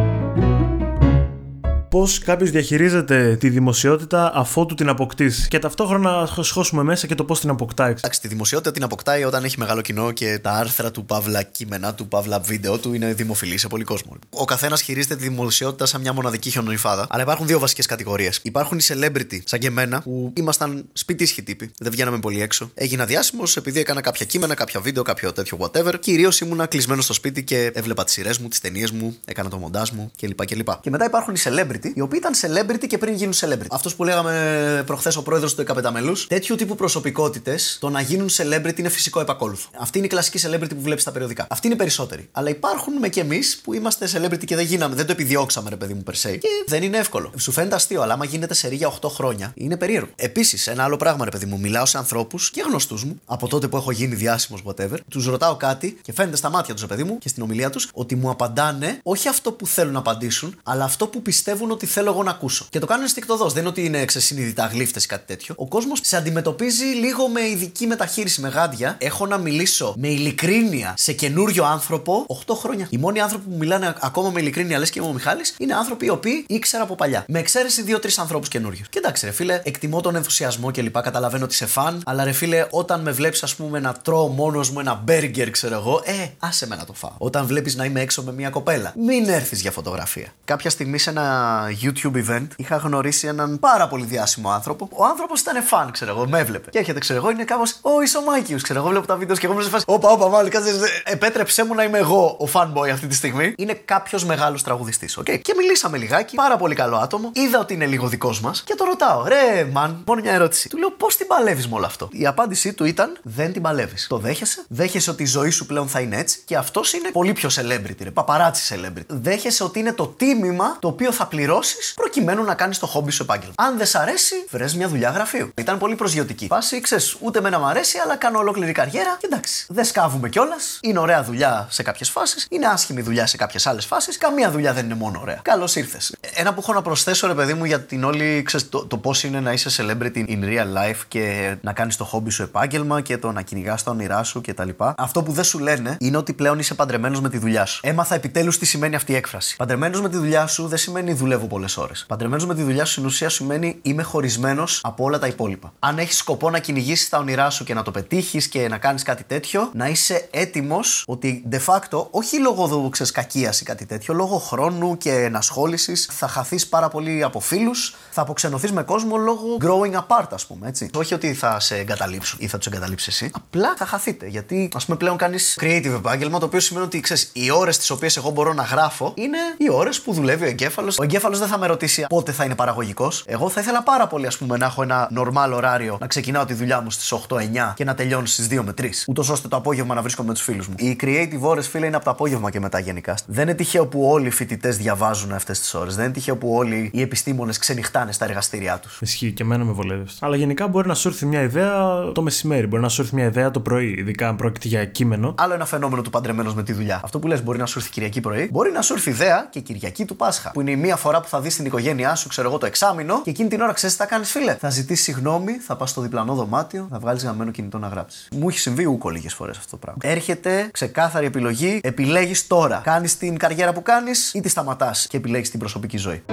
[SPEAKER 1] πώς κάποιος διαχειρίζεται τη δημοσιότητα αφότου την αποκτήσει. Και ταυτόχρονα χώσουμε μέσα και το πώς την αποκτάει.
[SPEAKER 3] Εντάξει, τη δημοσιότητα την αποκτάει όταν έχει μεγάλο κοινό και τα άρθρα του παύλα κείμενα του παύλα βίντεο του είναι δημοφιλή σε πολύ κόσμο. Ο καθένας χειρίζεται τη δημοσιότητα σαν μια μοναδική χιονονιφάδα. Αλλά υπάρχουν δύο βασικές κατηγορίες. Υπάρχουν οι celebrity, σαν και εμένα, που ήμασταν σπιτίσιοι τύποι. Δεν βγαίναμε πολύ έξω. Έγινα διάσημος επειδή έκανα κάποια κείμενα, κάποια βίντεο, κάποιο τέτοιο whatever. Κυρίως ήμουνα κλεισμένος στο σπίτι και έβλεπα τις σειρές μου, τις ταινίες μου, έκανα το μοντάζ μου κλπ. Και μετά υπάρχουν οι celebrity celebrity, οι οποίοι ήταν celebrity και πριν γίνουν celebrity. Αυτός που λέγαμε προχθές ο πρόεδρος του Εκαπεταμελούς, τέτοιου τύπου προσωπικότητες, το να γίνουν celebrity είναι φυσικό επακόλουθο. Αυτή είναι η κλασική celebrity που βλέπεις στα περιοδικά. Αυτή είναι οι περισσότεροι. Αλλά υπάρχουν με κι εμείς που είμαστε celebrity και δεν γίναμε, δεν το επιδιώξαμε, ρε παιδί μου, περσέ. Και δεν είναι εύκολο. Σου φαίνεται αστείο, αλλά άμα γίνεται σε για 8 χρόνια, είναι περίεργο. Επίσης, ένα άλλο πράγμα, ρε παιδί μου, μιλάω σε ανθρώπους και γνωστούς μου, από τότε που έχω γίνει διάσημος, whatever, τους ρωτάω κάτι και φαίνεται στα μάτια τους, ρε παιδί μου, και στην ομιλία τους, ότι μου απαντάνε όχι αυτό που θέλουν να απαντήσουν, αλλά αυτό που πιστεύουν ότι θέλω εγώ να ακούσω. Και το κάνουν αισθηκτοδός. Δεν είναι ότι είναι ξεσυνειδητά γλύφτες ή κάτι τέτοιο. Ο κόσμος σε αντιμετωπίζει λίγο με ειδική μεταχείριση, με γάντια. Έχω να μιλήσω με ειλικρίνεια σε καινούριο άνθρωπο 8 χρόνια. Οι μόνοι άνθρωποι που μιλάνε ακόμα με ειλικρίνεια, λες και ο Μιχάλης, είναι άνθρωποι οι οποίοι ήξερα από παλιά. Με εξαίρεση 2-3 ανθρώπους καινούριους. Και εντάξει, ρε φίλε, εκτιμώ τον ενθουσιασμό κλπ. Καταλαβαίνω ότι σε φαν, αλλά ρε φίλε, όταν με βλέπεις, ας πούμε, να τρώω μόνος μου ένα μπέργκερ, ξέρω εγώ, ε, άσε με να το φάω. Όταν βλέπεις να είμαι έξω με μια κοπέλα, μην έρθεις για φωτογραφία. Κάποια στιγμή σε ένα YouTube event είχα γνωρίσει έναν πάρα πολύ διάσημο άνθρωπο. Ο άνθρωπος ήταν φαν, ξέρω εγώ, με έβλεπε. Και έρχεται, ξέρω εγώ, είναι κάπως ο Ισομάκιο, ξέρω εγώ, βλέπω τα βίντεο και εγώ μου σε φάση. Όπα, όπα, μάλλον κάτσε. Επέτρεψέ μου να είμαι εγώ ο fanboy αυτή τη στιγμή. Είναι κάποιος μεγάλος τραγουδιστής, okay? Και μιλήσαμε λιγάκι, πάρα πολύ καλό άτομο. Είδα ότι είναι λίγο δικός μας και το ρωτάω, ρε, man, μόνο μια ερώτηση. Του λέω πώς την παλεύεις με όλο αυτό; Η απάντησή του ήταν δεν την παλεύεις. Το δέχεσαι, δέχεσαι ότι η ζωή σου πλέον θα είναι έτσι; Και αυτός είναι πολύ πιο celebrity, ρε, παπαράτσι celebrity. Δέχεσαι ότι είναι το τίμημα το οποίο θα πληρώσει προκειμένου να κάνεις το χόμπι σου επάγγελμα. Αν δεν σ' αρέσει, βρες μια δουλειά γραφείου. Ήταν πολύ προσγειωτική. Φάση, ξέρεις, ούτε με να μ' αρέσει, αλλά κάνω ολόκληρη καριέρα και εντάξει. Δεν σκάβουμε κιόλας. Είναι ωραία δουλειά σε κάποιες φάσεις, είναι άσχημη δουλειά σε κάποιες άλλες φάσεις. Καμία δουλειά δεν είναι μόνο ωραία. Καλώς ήρθες. Ένα που έχω να προσθέσω, ρε παιδί μου, για την όλη, ξέρεις, το, το πώς είναι να είσαι celebrity in real life και να κάνεις το χόμπι σου επάγγελμα και το να κυνηγάς τα όνειρά σου κτλ. Αυτό που δεν σου λένε είναι ότι πλέον είσαι παντρεμένος με τη δουλειά σου. Έμαθα επιτέλους τι σημαίνει αυτή η έκφραση. Παντρεμένος με τη δουλειά σου δεν σημαίνει δουλεύω δουλεύω πολλές ώρες. Παντρεμένος με τη δουλειά σου στην ουσία σημαίνει είμαι χωρισμένος από όλα τα υπόλοιπα. Αν έχεις σκοπό να κυνηγήσεις τα όνειρά σου και να το πετύχεις και να κάνεις κάτι τέτοιο, να είσαι έτοιμος ότι de facto, όχι λόγω κακίας ή κάτι τέτοιο, λόγω χρόνου και ενασχόλησης, θα χαθείς πάρα πολύ από φίλους, θα αποξενωθεί με κόσμο λόγω growing apart, ας πούμε έτσι. Όχι ότι θα σε εγκαταλείψουν ή θα τους εγκαταλείψεις εσύ. Απλά θα χαθείτε. Γιατί, ας πούμε, πλέον κάνεις creative επάγγελμα, το οποίο σημαίνει ότι ξέρεις, οι ώρες τις οποίες εγώ μπορώ να γράφω είναι οι ώρες που δουλεύει ο εγκέφαλος. Ο εγκέφαλος δεν θα με ρωτήσει πότε θα είναι παραγωγικός. Εγώ θα ήθελα πάρα πολύ, ας πούμε, να έχω ένα normal ωράριο, να ξεκινάω τη δουλειά μου στις 8-9 και να τελειώνω στις 2 με 3. Ούτως ώστε το απόγευμα να βρίσκομαι με τους φίλους μου. Οι creative ώρες, φίλε, είναι από το απόγευμα και μετά γενικά. Δεν είναι τυχαίο που όλοι οι φοιτητές διαβάζουν αυτές τις ώρες. Δεν είναι τυχαίο που όλοι οι επιστήμονες ξενυχτάνε στα εργαστήριά τους.
[SPEAKER 1] Ισχύει και εμένα με βολεύεις. Αλλά γενικά μπορεί να σου έρθει μια ιδέα το μεσημέρι, μπορεί να σου έρθει μια ιδέα το πρωί, ειδικά αν πρόκειται για κείμενο.
[SPEAKER 3] Άλλο ένα φαινόμενο του παντρεμένος με τη δουλειά. Αυτό που λες μπορεί να σου έρθει Κυριακή πρωί, μπορεί να σου έρθει ιδέα και Κυριακή του Πάσχα. Που είναι η μία φορά που θα δεις την οικογένειά σου, ξέρω εγώ, το εξάμεινο και εκείνη την ώρα ξέρεις τι θα κάνεις, φίλε. Θα ζητήσεις συγγνώμη, θα πας στο διπλανό δωμάτιο, θα βγάλεις γραμμένο κινητό να γράψεις. Μου έχει συμβεί ούκο λίγες φορές αυτό το πράγμα. Έρχεται ξεκάθαρη επιλογή, επιλέγεις τώρα. Κάνεις την καριέρα που κάνεις ή τη σταματάς και επιλέγεις την προσωπική ζωή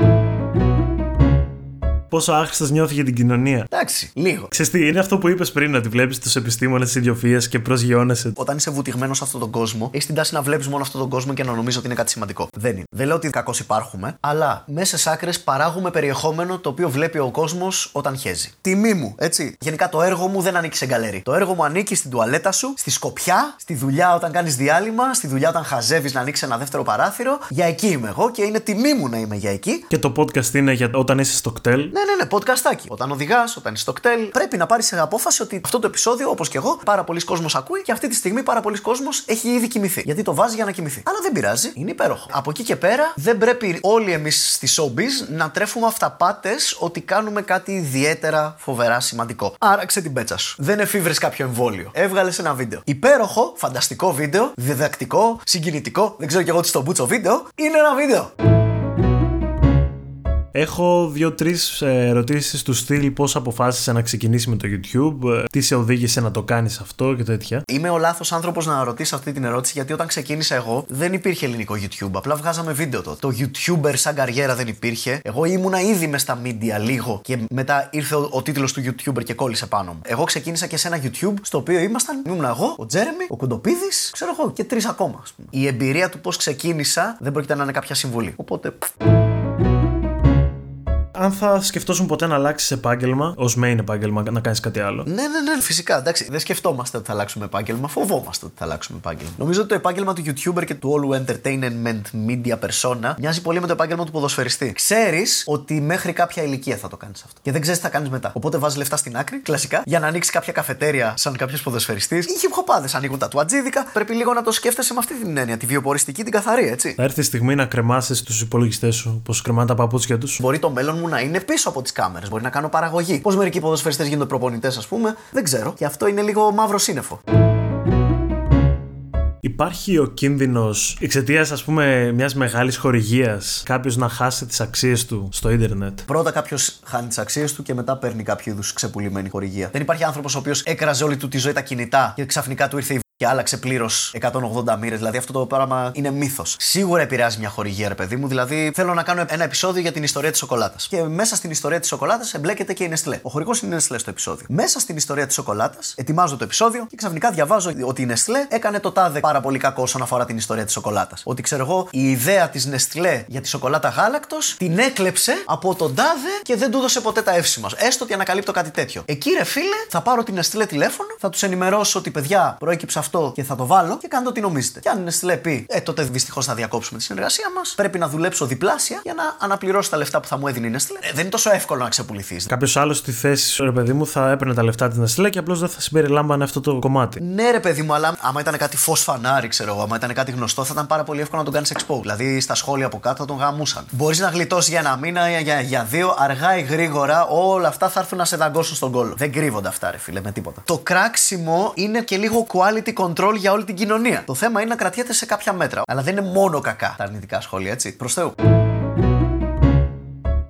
[SPEAKER 1] πόσο άχρηστος νιώθει για την κοινωνία.
[SPEAKER 3] Εντάξει, λίγο.
[SPEAKER 1] Ξέρεις τι, είναι αυτό που είπες πριν, ότι βλέπεις τους επιστήμονες της ιδιοφία και προσγειώνεσαι.
[SPEAKER 3] Όταν είσαι βουτυγμένος σε αυτόν τον κόσμο, έχεις την τάση να βλέπεις μόνο αυτόν τον κόσμο και να νομίζεις ότι είναι κάτι σημαντικό. Δεν είναι. Δεν λέω ότι κακώς υπάρχουμε, αλλά μέσα σε άκρες παράγουμε περιεχόμενο το οποίο βλέπει ο κόσμος όταν χέζει. Τιμή μου, έτσι. Γενικά το έργο μου δεν ανήκει σε γκαλερί. Το έργο μου ανήκει στην τουαλέτα σου, στη σκοπιά, στη δουλειά όταν κάνεις διάλειμμα, στη δουλειά όταν χαζεύεις να ανοίξεις ένα δεύτερο παράθυρο. Για εκεί είμαι εγώ και είναι τιμή μου να είμαι για εκεί.
[SPEAKER 1] Και το podcast είναι για όταν είσαι στο κτέλ.
[SPEAKER 3] Ναι, ναι, ναι, podcastάκι. Όταν οδηγάς, όταν είσαι στο κτέλ, πρέπει να πάρεις απόφαση ότι αυτό το επεισόδιο, όπως και εγώ, πάρα πολλοί κόσμος ακούει και αυτή τη στιγμή πάρα πολλοί κόσμος έχει ήδη κοιμηθεί. Γιατί το βάζει για να κοιμηθεί. Αλλά δεν πειράζει, είναι υπέροχο. Από εκεί και πέρα, δεν πρέπει όλοι εμείς στη showbiz να τρέφουμε αυταπάτες ότι κάνουμε κάτι ιδιαίτερα φοβερά σημαντικό. Άραξε την πέτσα σου. Δεν εφήβρες κάποιο εμβόλιο. Έβγαλες ένα βίντεο. Υπέροχο, φανταστικό βίντεο, διδακτικό, συγκινητικό, δεν ξέρω κι εγώ τι στο μπούτσο βίντεο, είναι ένα βίντεο.
[SPEAKER 1] Έχω δύο-τρεις ε, ερωτήσεις του στυλ πώς αποφάσισε να ξεκινήσει με το YouTube, ε, τι σε οδήγησε να το κάνεις αυτό και τέτοια.
[SPEAKER 3] Είμαι ο λάθος άνθρωπος να ρωτήσει αυτή την ερώτηση γιατί όταν ξεκίνησα εγώ δεν υπήρχε ελληνικό YouTube. Απλά βγάζαμε βίντεο τότε. Το YouTuber σαν καριέρα δεν υπήρχε. Εγώ ήμουνα ήδη μες στα media λίγο και μετά ήρθε ο, ο τίτλος του YouTuber και κόλλησε πάνω μου. Εγώ ξεκίνησα και σε ένα YouTube στο οποίο ήμασταν, ήμουν εγώ, ο Τζέρεμι, ο Κοντοπίδη, ξέρω εγώ και τρεις ακόμα. Η εμπειρία του πώς ξεκίνησα δεν πρόκειται να είναι κάποια συμβουλή. Οπότε
[SPEAKER 1] αν θα σκεφτόσουν ποτέ να αλλάξεις επάγγελμα, ως main επάγγελμα, να κάνεις κάτι άλλο.
[SPEAKER 3] Ναι, ναι, ναι, φυσικά. Εντάξει, δεν σκεφτόμαστε ότι θα αλλάξουμε επάγγελμα, φοβόμαστε ότι θα αλλάξουμε επάγγελμα. Νομίζω ότι το επάγγελμα του YouTuber και του όλου entertainment media persona μοιάζει πολύ με το επάγγελμα του ποδοσφαιριστή. Ξέρεις ότι μέχρι κάποια ηλικία θα το κάνεις αυτό. Και δεν ξέρεις τι θα κάνεις μετά. Οπότε βάζεις λεφτά στην άκρη, κλασικά, για να ανοίξεις κάποια καφετέρια σαν κάποιος ποδοσφαιριστής. Οι χυπχοπάδε ανοίγουν τα τουατζίδικα. Πρέπει λίγο να το σκέφτεσαι με αυτή την έννοια, τη βιοποριστική, την καθαρή, έτσι.
[SPEAKER 1] Θα έρθει η στιγμή να κρεμάσεις τους υπολογιστές σου, πώ κρεμάνε τα παπούτσια τους.
[SPEAKER 3] Μπορεί το μέλλον μου να είναι πίσω από τις κάμερες. Μπορεί να κάνω παραγωγή. Πώς μερικοί ποδοσφαιριστές γίνονται προπονητές, ας πούμε, δεν ξέρω. Και αυτό είναι λίγο μαύρο σύννεφο.
[SPEAKER 1] Υπάρχει ο κίνδυνος εξαιτίας, ας πούμε, μιας μεγάλης χορηγίας κάποιος να χάσει τις αξίες του στο ίντερνετ;
[SPEAKER 3] Πρώτα κάποιος χάνει τις αξίες του και μετά παίρνει κάποιο είδους ξεπουλημένη χορηγία. Δεν υπάρχει άνθρωπος ο οποίος έκραζε όλη του τη ζωή τα κινητά και ξαφνικά του ήρθε η και άλλαξε πλήρως 180 μοίρες. Δηλαδή αυτό το πράγμα είναι μύθος. Σίγουρα επηρεάζει μια χορηγία, ρε παιδί μου. Δηλαδή θέλω να κάνω ένα επεισόδιο για την ιστορία της σοκολάτας. Και μέσα στην ιστορία της σοκολάτας εμπλέκεται και η Νεστλέ. Ο χορηγός είναι η Νεστλέ στο επεισόδιο. Μέσα στην ιστορία της σοκολάτας ετοιμάζω το επεισόδιο και ξαφνικά διαβάζω ότι η Νεστλέ έκανε το τάδε πάρα πολύ κακό όσον αφορά την ιστορία της σοκολάτας. Ότι ξέρω εγώ η ιδέα της Νεστλέ για τη σοκολάτα γάλακτος την έκλεψε από τον τάδε και δεν του έδωσε ποτέ τα εύσημα. Έστω ότι ανακαλύπτω κάτι τέτοιο. Εκεί ρε φίλε θα πάρω την Νεστλέ τηλέφωνο, θα τους ενημερώσω ότι παιδιά προέκυψε αυτό και θα το βάλω και κάντε ό,τι νομίζετε. Και αν είναι στελεπή, ε, τότε δυστυχώς θα διακόψουμε τη συνεργασία μας. Πρέπει να δουλέψω διπλάσια για να αναπληρώσω τα λεφτά που θα μου έδινε η Nestlé. Ε, δεν είναι τόσο εύκολο να ξεπουληθείς.
[SPEAKER 1] Κάποιος άλλος στη θέση σου, ρε παιδί μου, θα έπαιρνε τα λεφτά της Nestlé και απλώς δεν θα συμπεριλάμβανε αυτό το κομμάτι.
[SPEAKER 3] Ναι, ρε παιδί μου, αλλά άμα ήταν κάτι φως φανάρι, ξέρω εγώ, άμα ήταν κάτι γνωστό, θα ήταν πάρα πολύ εύκολο να τον κάνεις expo. Δηλαδή στα σχόλια από κάτω θα τον γαμούσαν. Μπορείς να γλιτώσεις για ένα μήνα, για, για, για δύο, αργά ή γρήγορα, όλα αυτά θα έρθουν να σε δαγκώσουν στον κόλο. Δεν κρύβονται αυτά, ρε φίλε, με τίποτα. Το κράξιμο είναι και λίγο quality control για όλη την κοινωνία. Το θέμα είναι να κρατιέται σε κάποια μέτρα. Αλλά δεν είναι μόνο κακά τα αρνητικά σχόλια, έτσι. Προς Θεού.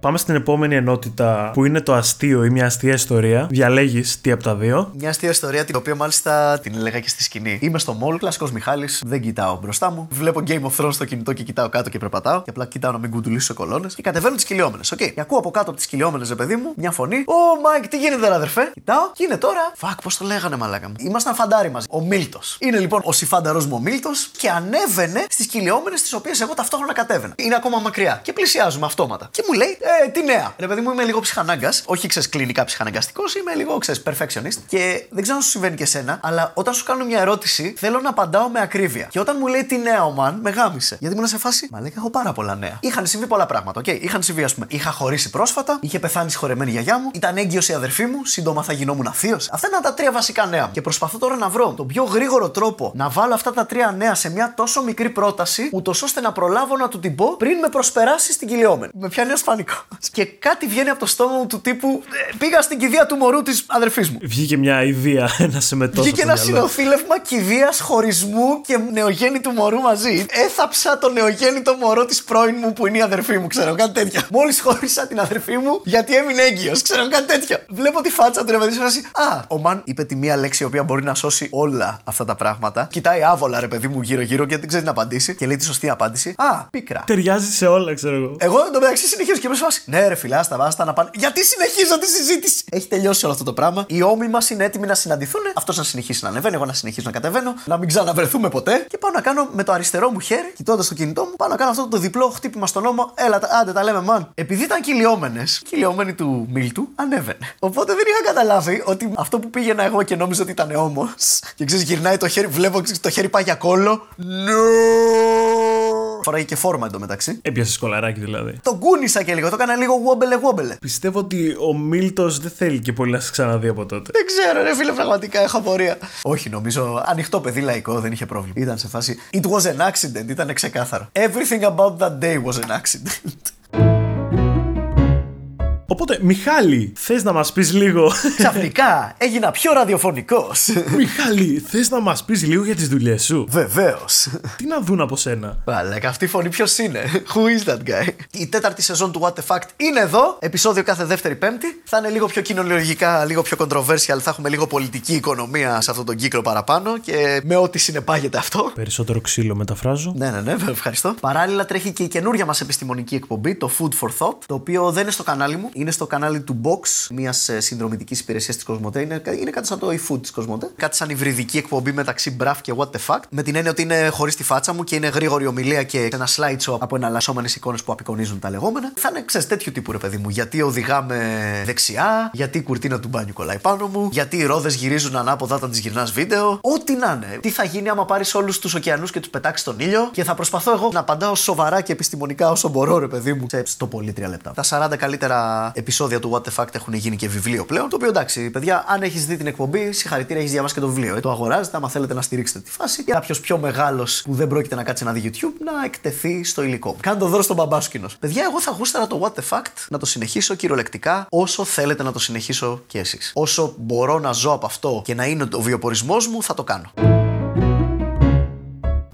[SPEAKER 1] Πάμε στην επόμενη ενότητα που είναι το αστείο ή μια αστεία ιστορία. Διαλέγεις τι από τα δύο.
[SPEAKER 3] Μια αστεία ιστορία την οποία μάλιστα την έλεγα και στη σκηνή. Είμαι στο mall, κλασικός Μιχάλης, δεν κοιτάω μπροστά μου. Βλέπω Game of Thrones στο κινητό και κοιτάω κάτω και περπατάω. Και απλά κοιτάω να μην κουτουλήσω κολόνες. Και κατεβαίνω τις κυλιόμενες. OK. Okay. Και ακούω από κάτω από τις κυλιόμενες, ρε παιδί μου, μια φωνή. Ω Μάικ, τι γίνεται, ρε αδερφέ; Κοιτάω και είναι τώρα. Fuck, πώς το λέγανε, μαλάκα μου. Ήμασταν φαντάροι μαζί. Ο Μίλτος. Είναι λοιπόν ο συμφάνταρός μου ο Μίλτος και ανέβαινε στις κυλιόμενες τις οποίες εγώ ταυτόχρονα κατέβαινα. Είναι ακόμα μακριά. Και πλησιάζουμε αυτόματα. Και μου λέει, Ε, τι νέα. Ρε παιδί μου, είμαι λίγο ψυχανάγκας. Όχι ξέρεις κλινικά ψυχαναγκαστικός, είμαι λίγο ξέρεις perfectionist. Και δεν ξέρω αν σου συμβαίνει και σένα, αλλά όταν σου κάνω μια ερώτηση, θέλω να απαντάω με ακρίβεια. Και όταν μου λέει τι νέα ο man, με γάμησε. Γιατί ήμουν σε φάση, μαλάκα έχω πάρα πολλά νέα. Είχαν συμβεί πολλά πράγματα, OK. Okay. Είχαν συμβεί, ας πούμε, είχα χωρίσει πρόσφατα, είχε πεθάνει η συγχωρεμένη γιαγιά μου, ήταν έγκυος η αδερφή μου, σύντομα θα γινόμουν θείος. Αυτά ήταν τα τρία βασικά νέα. Και προσπαθώ τώρα να βρω τον πιο γρήγορο τρόπο να βάλω αυτά τα τρία νέα σε μια τόσο μικρή πρόταση, ούτως ώστε να προλάβω να του την πω πριν με προσπεράσει στην κυλιόμενη. Με πιάνει ένα πανικός. και κάτι βγαίνει από το στόμα μου του τύπου «Ε, Πήγα στην κηδεία του μωρού της αδερφής μου.
[SPEAKER 1] Βγήκε μια ιδέα να σε μετώσει.
[SPEAKER 3] Βγήκε ένα συνονθύλευμα κηδείας χωρισμού και νεογέννητου μωρού μαζί. Έθαψα το νεογέννητο μωρό της πρώην μου που είναι η αδερφή μου, ξέρω κάτι τέτοια. Μόλις χώρισα την αδερφή μου γιατί έμεινε έγκυος, ξέρω κάτι τέτοια. Βλέπω τη φάτσα του ρε παιδί Α, ο Μαν είπε τη μία λέξη η οποία μπορεί να σώσει όλα αυτά τα πράγματα. Κοιτάει άβολα ρε παιδί μου γύρω-γύρω και δεν ξέρει να απαντήσει και λέει τη σωστή απάντηση. Α, πίκρα.
[SPEAKER 1] Ταιριάζει σε όλα, ξέρω εγώ.
[SPEAKER 3] Εγώ εντωμεταξύ συνεχίζω και με φάση. Ναι, ρε φιλά, στα βάστα να πάνε. Γιατί συνεχίζω τη συζήτηση; Έχει τελειώσει όλο αυτό το πράγμα. Οι ώμοι μας είναι έτοιμοι να συναντηθούν. Αυτός να συνεχίσει να ανεβαίνει, εγώ να συνεχίσω να κατεβαίνω. Να μην ξαναβρεθούμε ποτέ. Και πάω να κάνω με το αριστερό μου χέρι, κοιτώντας το κινητό μου, πάω να κάνω αυτό το διπλό χτύπημα στον νόμο. Έλα, άντε τα λέμε μαν. Επειδή ήταν κυλιόμενες, κυλιόμενοι του Μίλτου ανέβαινε. Οπότε δεν είχα καταλάβει ότι αυτό που πήγαινα εγώ και νόμιζα ότι ήταν όμω. Και ξέρεις, γυρνάει το χέρι, βλέπω το χέρι πάει για κόλλο. No! Φοράει και φόρμα εντωμεταξύ.
[SPEAKER 1] Έπιασε κολαράκι δηλαδή.
[SPEAKER 3] Το κούνησα και λίγο, το έκανα λίγο βόμπελε βόμπελε.
[SPEAKER 1] Πιστεύω ότι ο Μίλτος δεν θέλει και πολύ να σε ξαναδεί από τότε.
[SPEAKER 3] Δεν ξέρω, ρε φίλε, πραγματικά έχω απορία. Όχι, νομίζω ανοιχτό παιδί λαϊκό, δεν είχε πρόβλημα. Ήταν σε φάση. It was an accident, ήταν ξεκάθαρο. Everything about that day was an accident.
[SPEAKER 1] Οπότε, Μιχάλη, θες να μας πεις λίγο;
[SPEAKER 3] Ξαφνικά έγινα πιο ραδιοφωνικός.
[SPEAKER 1] Μιχάλη, θες να μας πεις λίγο για τις δουλειές σου;
[SPEAKER 3] Βεβαίως.
[SPEAKER 1] Τι να δουν από σένα;
[SPEAKER 3] Βάλε, αυτή η φωνή ποιος είναι; Who is that guy; Η τέταρτη σεζόν του What the Fact είναι εδώ. Επισόδιο κάθε δεύτερη Πέμπτη. Θα είναι λίγο πιο κοινωνιολογικά, λίγο πιο controversial. Θα έχουμε λίγο πολιτική οικονομία σε αυτόν τον κύκλο παραπάνω και με ό,τι συνεπάγεται αυτό.
[SPEAKER 1] Περισσότερο ξύλο μεταφράζω.
[SPEAKER 3] Ναι, ναι, ναι, ευχαριστώ. Παράλληλα τρέχει και η καινούρια μας επιστημονική εκπομπή, το Food for Thought, το οποίο δεν είναι στο κανάλι μου, είναι στο κανάλι του Box, μιας συνδρομητικής υπηρεσίας της Κοσμοτέ. Είναι, είναι κάτι σαν το eFood της Κοσμοτέ. Κάτι σαν υβριδική εκπομπή μεταξύ Braff και What the Fuck. Με την έννοια ότι είναι χωρίς τη φάτσα μου και είναι γρήγορη ομιλία και ένα slideshow από εναλλασσόμενες εικόνες που απεικονίζουν τα λεγόμενα. Θα είναι ξέρεις τέτοιο τύπου ρε παιδί μου. Γιατί οδηγάμε δεξιά, γιατί η κουρτίνα του μπάνιου κολλάει πάνω μου, γιατί οι ρόδες γυρίζουν ανάποδα όταν τις γυρνάς βίντεο. Ό,τι να είναι. Τι θα γίνει άμα πάρεις όλους τους ωκεανούς και τους πετάξεις στον ήλιο και θα προσπαθώ εγώ να απαντάω σοβαρά και επιστημονικά όσο μπορώ, ρε παιδί μου, σε στο πολύ τρία λεπτά. Τα 40 καλύτερα επεισόδια του What the Fact έχουν γίνει και βιβλίο πλέον. Το οποίο εντάξει, παιδιά, αν έχεις δει την εκπομπή, συγχαρητήρια, έχεις διαβάσει και το βιβλίο. Ε, το αγοράζετε, άμα θέλετε να στηρίξετε τη φάση. Και κάποιος πιο μεγάλος που δεν πρόκειται να κάτσει να δει YouTube να εκτεθεί στο υλικό. Κάντε το δώρο στον μπαμπά σου κοινό. Παιδιά, εγώ θα γούσταρα το What the Fact να το συνεχίσω κυριολεκτικά όσο θέλετε να το συνεχίσω κι εσείς. Όσο μπορώ να ζω από αυτό και να είναι ο βιοπορισμό μου, θα το κάνω.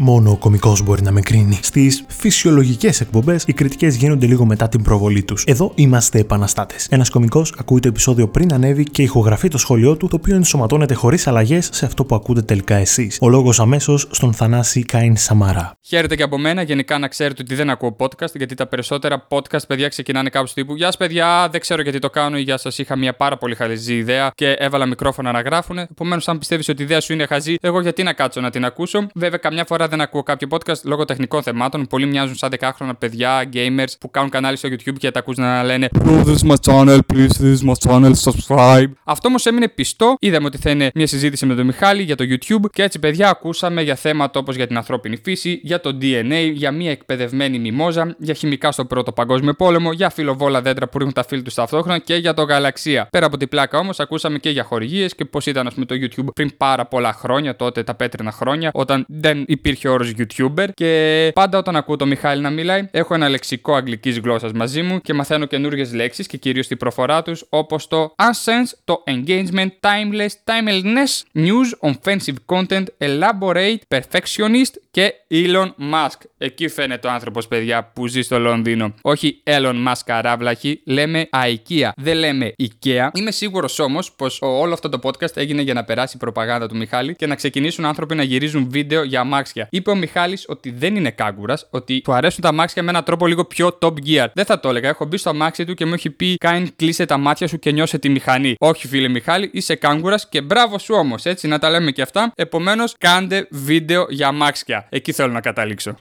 [SPEAKER 1] Μόνο ο κωμικός μπορεί να με κρίνει. Στις φυσιολογικές εκπομπές, οι κριτικές γίνονται λίγο μετά την προβολή τους. Εδώ είμαστε επαναστάτες. Ένας κωμικός ακούει το επεισόδιο πριν ανέβει και ηχογραφεί το σχόλιο του, το οποίο ενσωματώνεται χωρίς αλλαγές σε αυτό που ακούτε τελικά εσείς. Ο λόγος αμέσως στον Θανάση Κάιν Σαμαρά.
[SPEAKER 4] Χαίρετε και από μένα. Γενικά να ξέρετε ότι δεν ακούω podcast, γιατί τα περισσότερα podcast, παιδιά, ξεκινάνε κάπου τύπου. Γεια σας, παιδιά, δεν ξέρω γιατί το κάνω ή γεια σας. Είχα μια πάρα πολύ χαζή ιδέα και έβαλα μικρόφωνα να γράφουν. Επομένως, αν πιστεύεις ότι η ιδέα σου είναι χαζή, εγώ γιατί να κάτσω να την ακούσω. Βέβαια, καμιά φορά δεν ακούω κάποιο podcast λόγω τεχνικών θεμάτων. Πολλοί μοιάζουν σαν 10χρονα παιδιά, gamers που κάνουν κανάλι στο YouTube και τα ακούς να λένε Please this my channel, please this my channel, subscribe. Αυτό όμως έμεινε πιστό. Είδαμε ότι θα είναι μια συζήτηση με τον Μιχάλη για το YouTube και έτσι, παιδιά, ακούσαμε για θέματα όπως για την ανθρώπινη φύση, για το DNA, για μια εκπαιδευμένη μιμόζα, για χημικά στο Πρώτο Παγκόσμιο Πόλεμο, για φιλοβόλα δέντρα που ρίχνουν τα φίλη τους ταυτόχρονα και για το γαλαξία. Πέρα από την πλάκα όμως, ακούσαμε και για χορηγίες και πώς ήταν, ας πούμε, το YouTube πριν πάρα πολλά χρόνια, τότε τα πέτρινα χρόνια, όταν δεν υπήρχε όρου YouTuber και πάντα όταν ακούω το Μιχάλη να μιλάει, έχω ένα λεξικό αγγλικής γλώσσας μαζί μου και μαθαίνω καινούργιες λέξεις και κυρίως τη προφορά τους, όπως το unsense, το engagement, timeless, timelessness, news, offensive content, elaborate, perfectionist και Elon Musk. Εκεί φαίνεται ο άνθρωπος, παιδιά, που ζει στο Λονδίνο. Όχι Elon Musk καράβλαχη, λέμε IKEA. Δεν λέμε IKEA. Είμαι σίγουρος όμως πως όλο αυτό το podcast έγινε για να περάσει η προπαγάνδα του Μιχάλη και να ξεκινήσουν άνθρωποι να γυρίζουν βίντεο για αμάξια. Είπε ο Μιχάλης ότι δεν είναι κάγκουρα, ότι του αρέσουν τα αμάξια με έναν τρόπο λίγο πιο top gear. Δεν θα το έλεγα. Έχω μπει στο αμάξι του και μου έχει πει: Κάιν, κλείσε τα μάτια σου και νιώσε τη μηχανή. Όχι, φίλε Μιχάλη, είσαι κάγκουρα και μπράβο σου όμως. Έτσι να τα λέμε και αυτά. Επομένως, κάντε βίντεο για αμάξια. Εκεί θέλω να καταλήξω.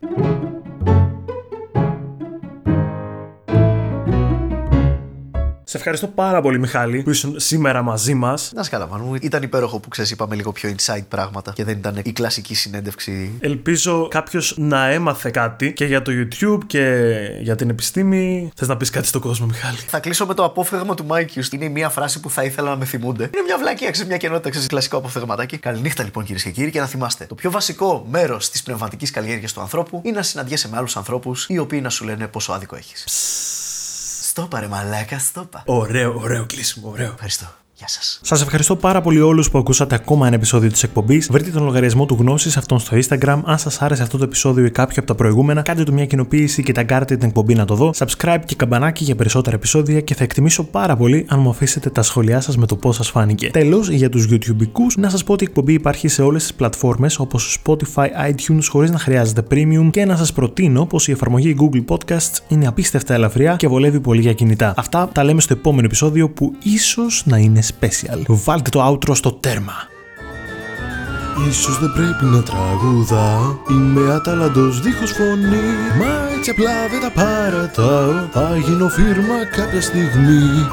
[SPEAKER 1] Σε ευχαριστώ πάρα πολύ, Μιχάλη, που ήσουν σήμερα μαζί μας.
[SPEAKER 3] Να 'σαι καλά μου, ήταν υπέροχο που ξέρεις, είπαμε λίγο πιο inside πράγματα και δεν ήταν η κλασική συνέντευξη.
[SPEAKER 1] Ελπίζω κάποιος να έμαθε κάτι και για το YouTube και για την επιστήμη. Θες να πεις κάτι στον κόσμο, Μιχάλη;
[SPEAKER 3] Θα κλείσω με το απόφθεγμα του Μάικιου. Είναι μια φράση που θα ήθελα να με θυμούνται. Είναι μια βλακεία, ξέρεις μια κενότητα, ξέρεις κλασικό αποφθεγματάκι. Καληνύχτα λοιπόν κυρίες και κύριοι και να θυμάστε. Το πιο βασικό μέρος της πνευματικής καλλιέργειας του ανθρώπου είναι να συναντιέσαι με άλλους ανθρώπους οι οποίοι να σου λένε πόσο άδικο έχεις. Στόπα ρε μαλάκα, στόπα.
[SPEAKER 1] Ωραίο, ωραίο κλείσιμο, ωραίο.
[SPEAKER 3] Ευχαριστώ. Γεια σας.
[SPEAKER 1] Σας ευχαριστώ πάρα πολύ όλους που ακούσατε ακόμα ένα επεισόδιο της εκπομπής. Βρείτε τον λογαριασμό του Γνώσης αυτόν στο Instagram. Αν σας άρεσε αυτό το επεισόδιο ή κάποιο από τα προηγούμενα, κάντε του μια κοινοποίηση και ταγκάρτε την εκπομπή να το δω. Subscribe και καμπανάκι για περισσότερα επεισόδια και θα εκτιμήσω πάρα πολύ αν μου αφήσετε τα σχόλιά σας με το πώς σας φάνηκε. Τέλος, για τους YouTubeικούς, να σας πω ότι η εκπομπή υπάρχει σε όλες τις πλατφόρμες όπως Spotify, iTunes χωρίς να χρειάζεται premium και να σας προτείνω πως η εφαρμογή Google Podcasts είναι απίστευτα ελαφριά και βολεύει πολύ για κινητά. Αυτά τα λέμε στο επόμενο επεισόδιο που ίσως να είναι special. Βάλτε το outro στο τέρμα.
[SPEAKER 2] Ίσως δεν πρέπει να τραγουδάω Είμαι αταλαντός δίχως φωνή Μα έτσι απλά δεν τα παρατάω Θα γίνω φίρμα κάποια στιγμή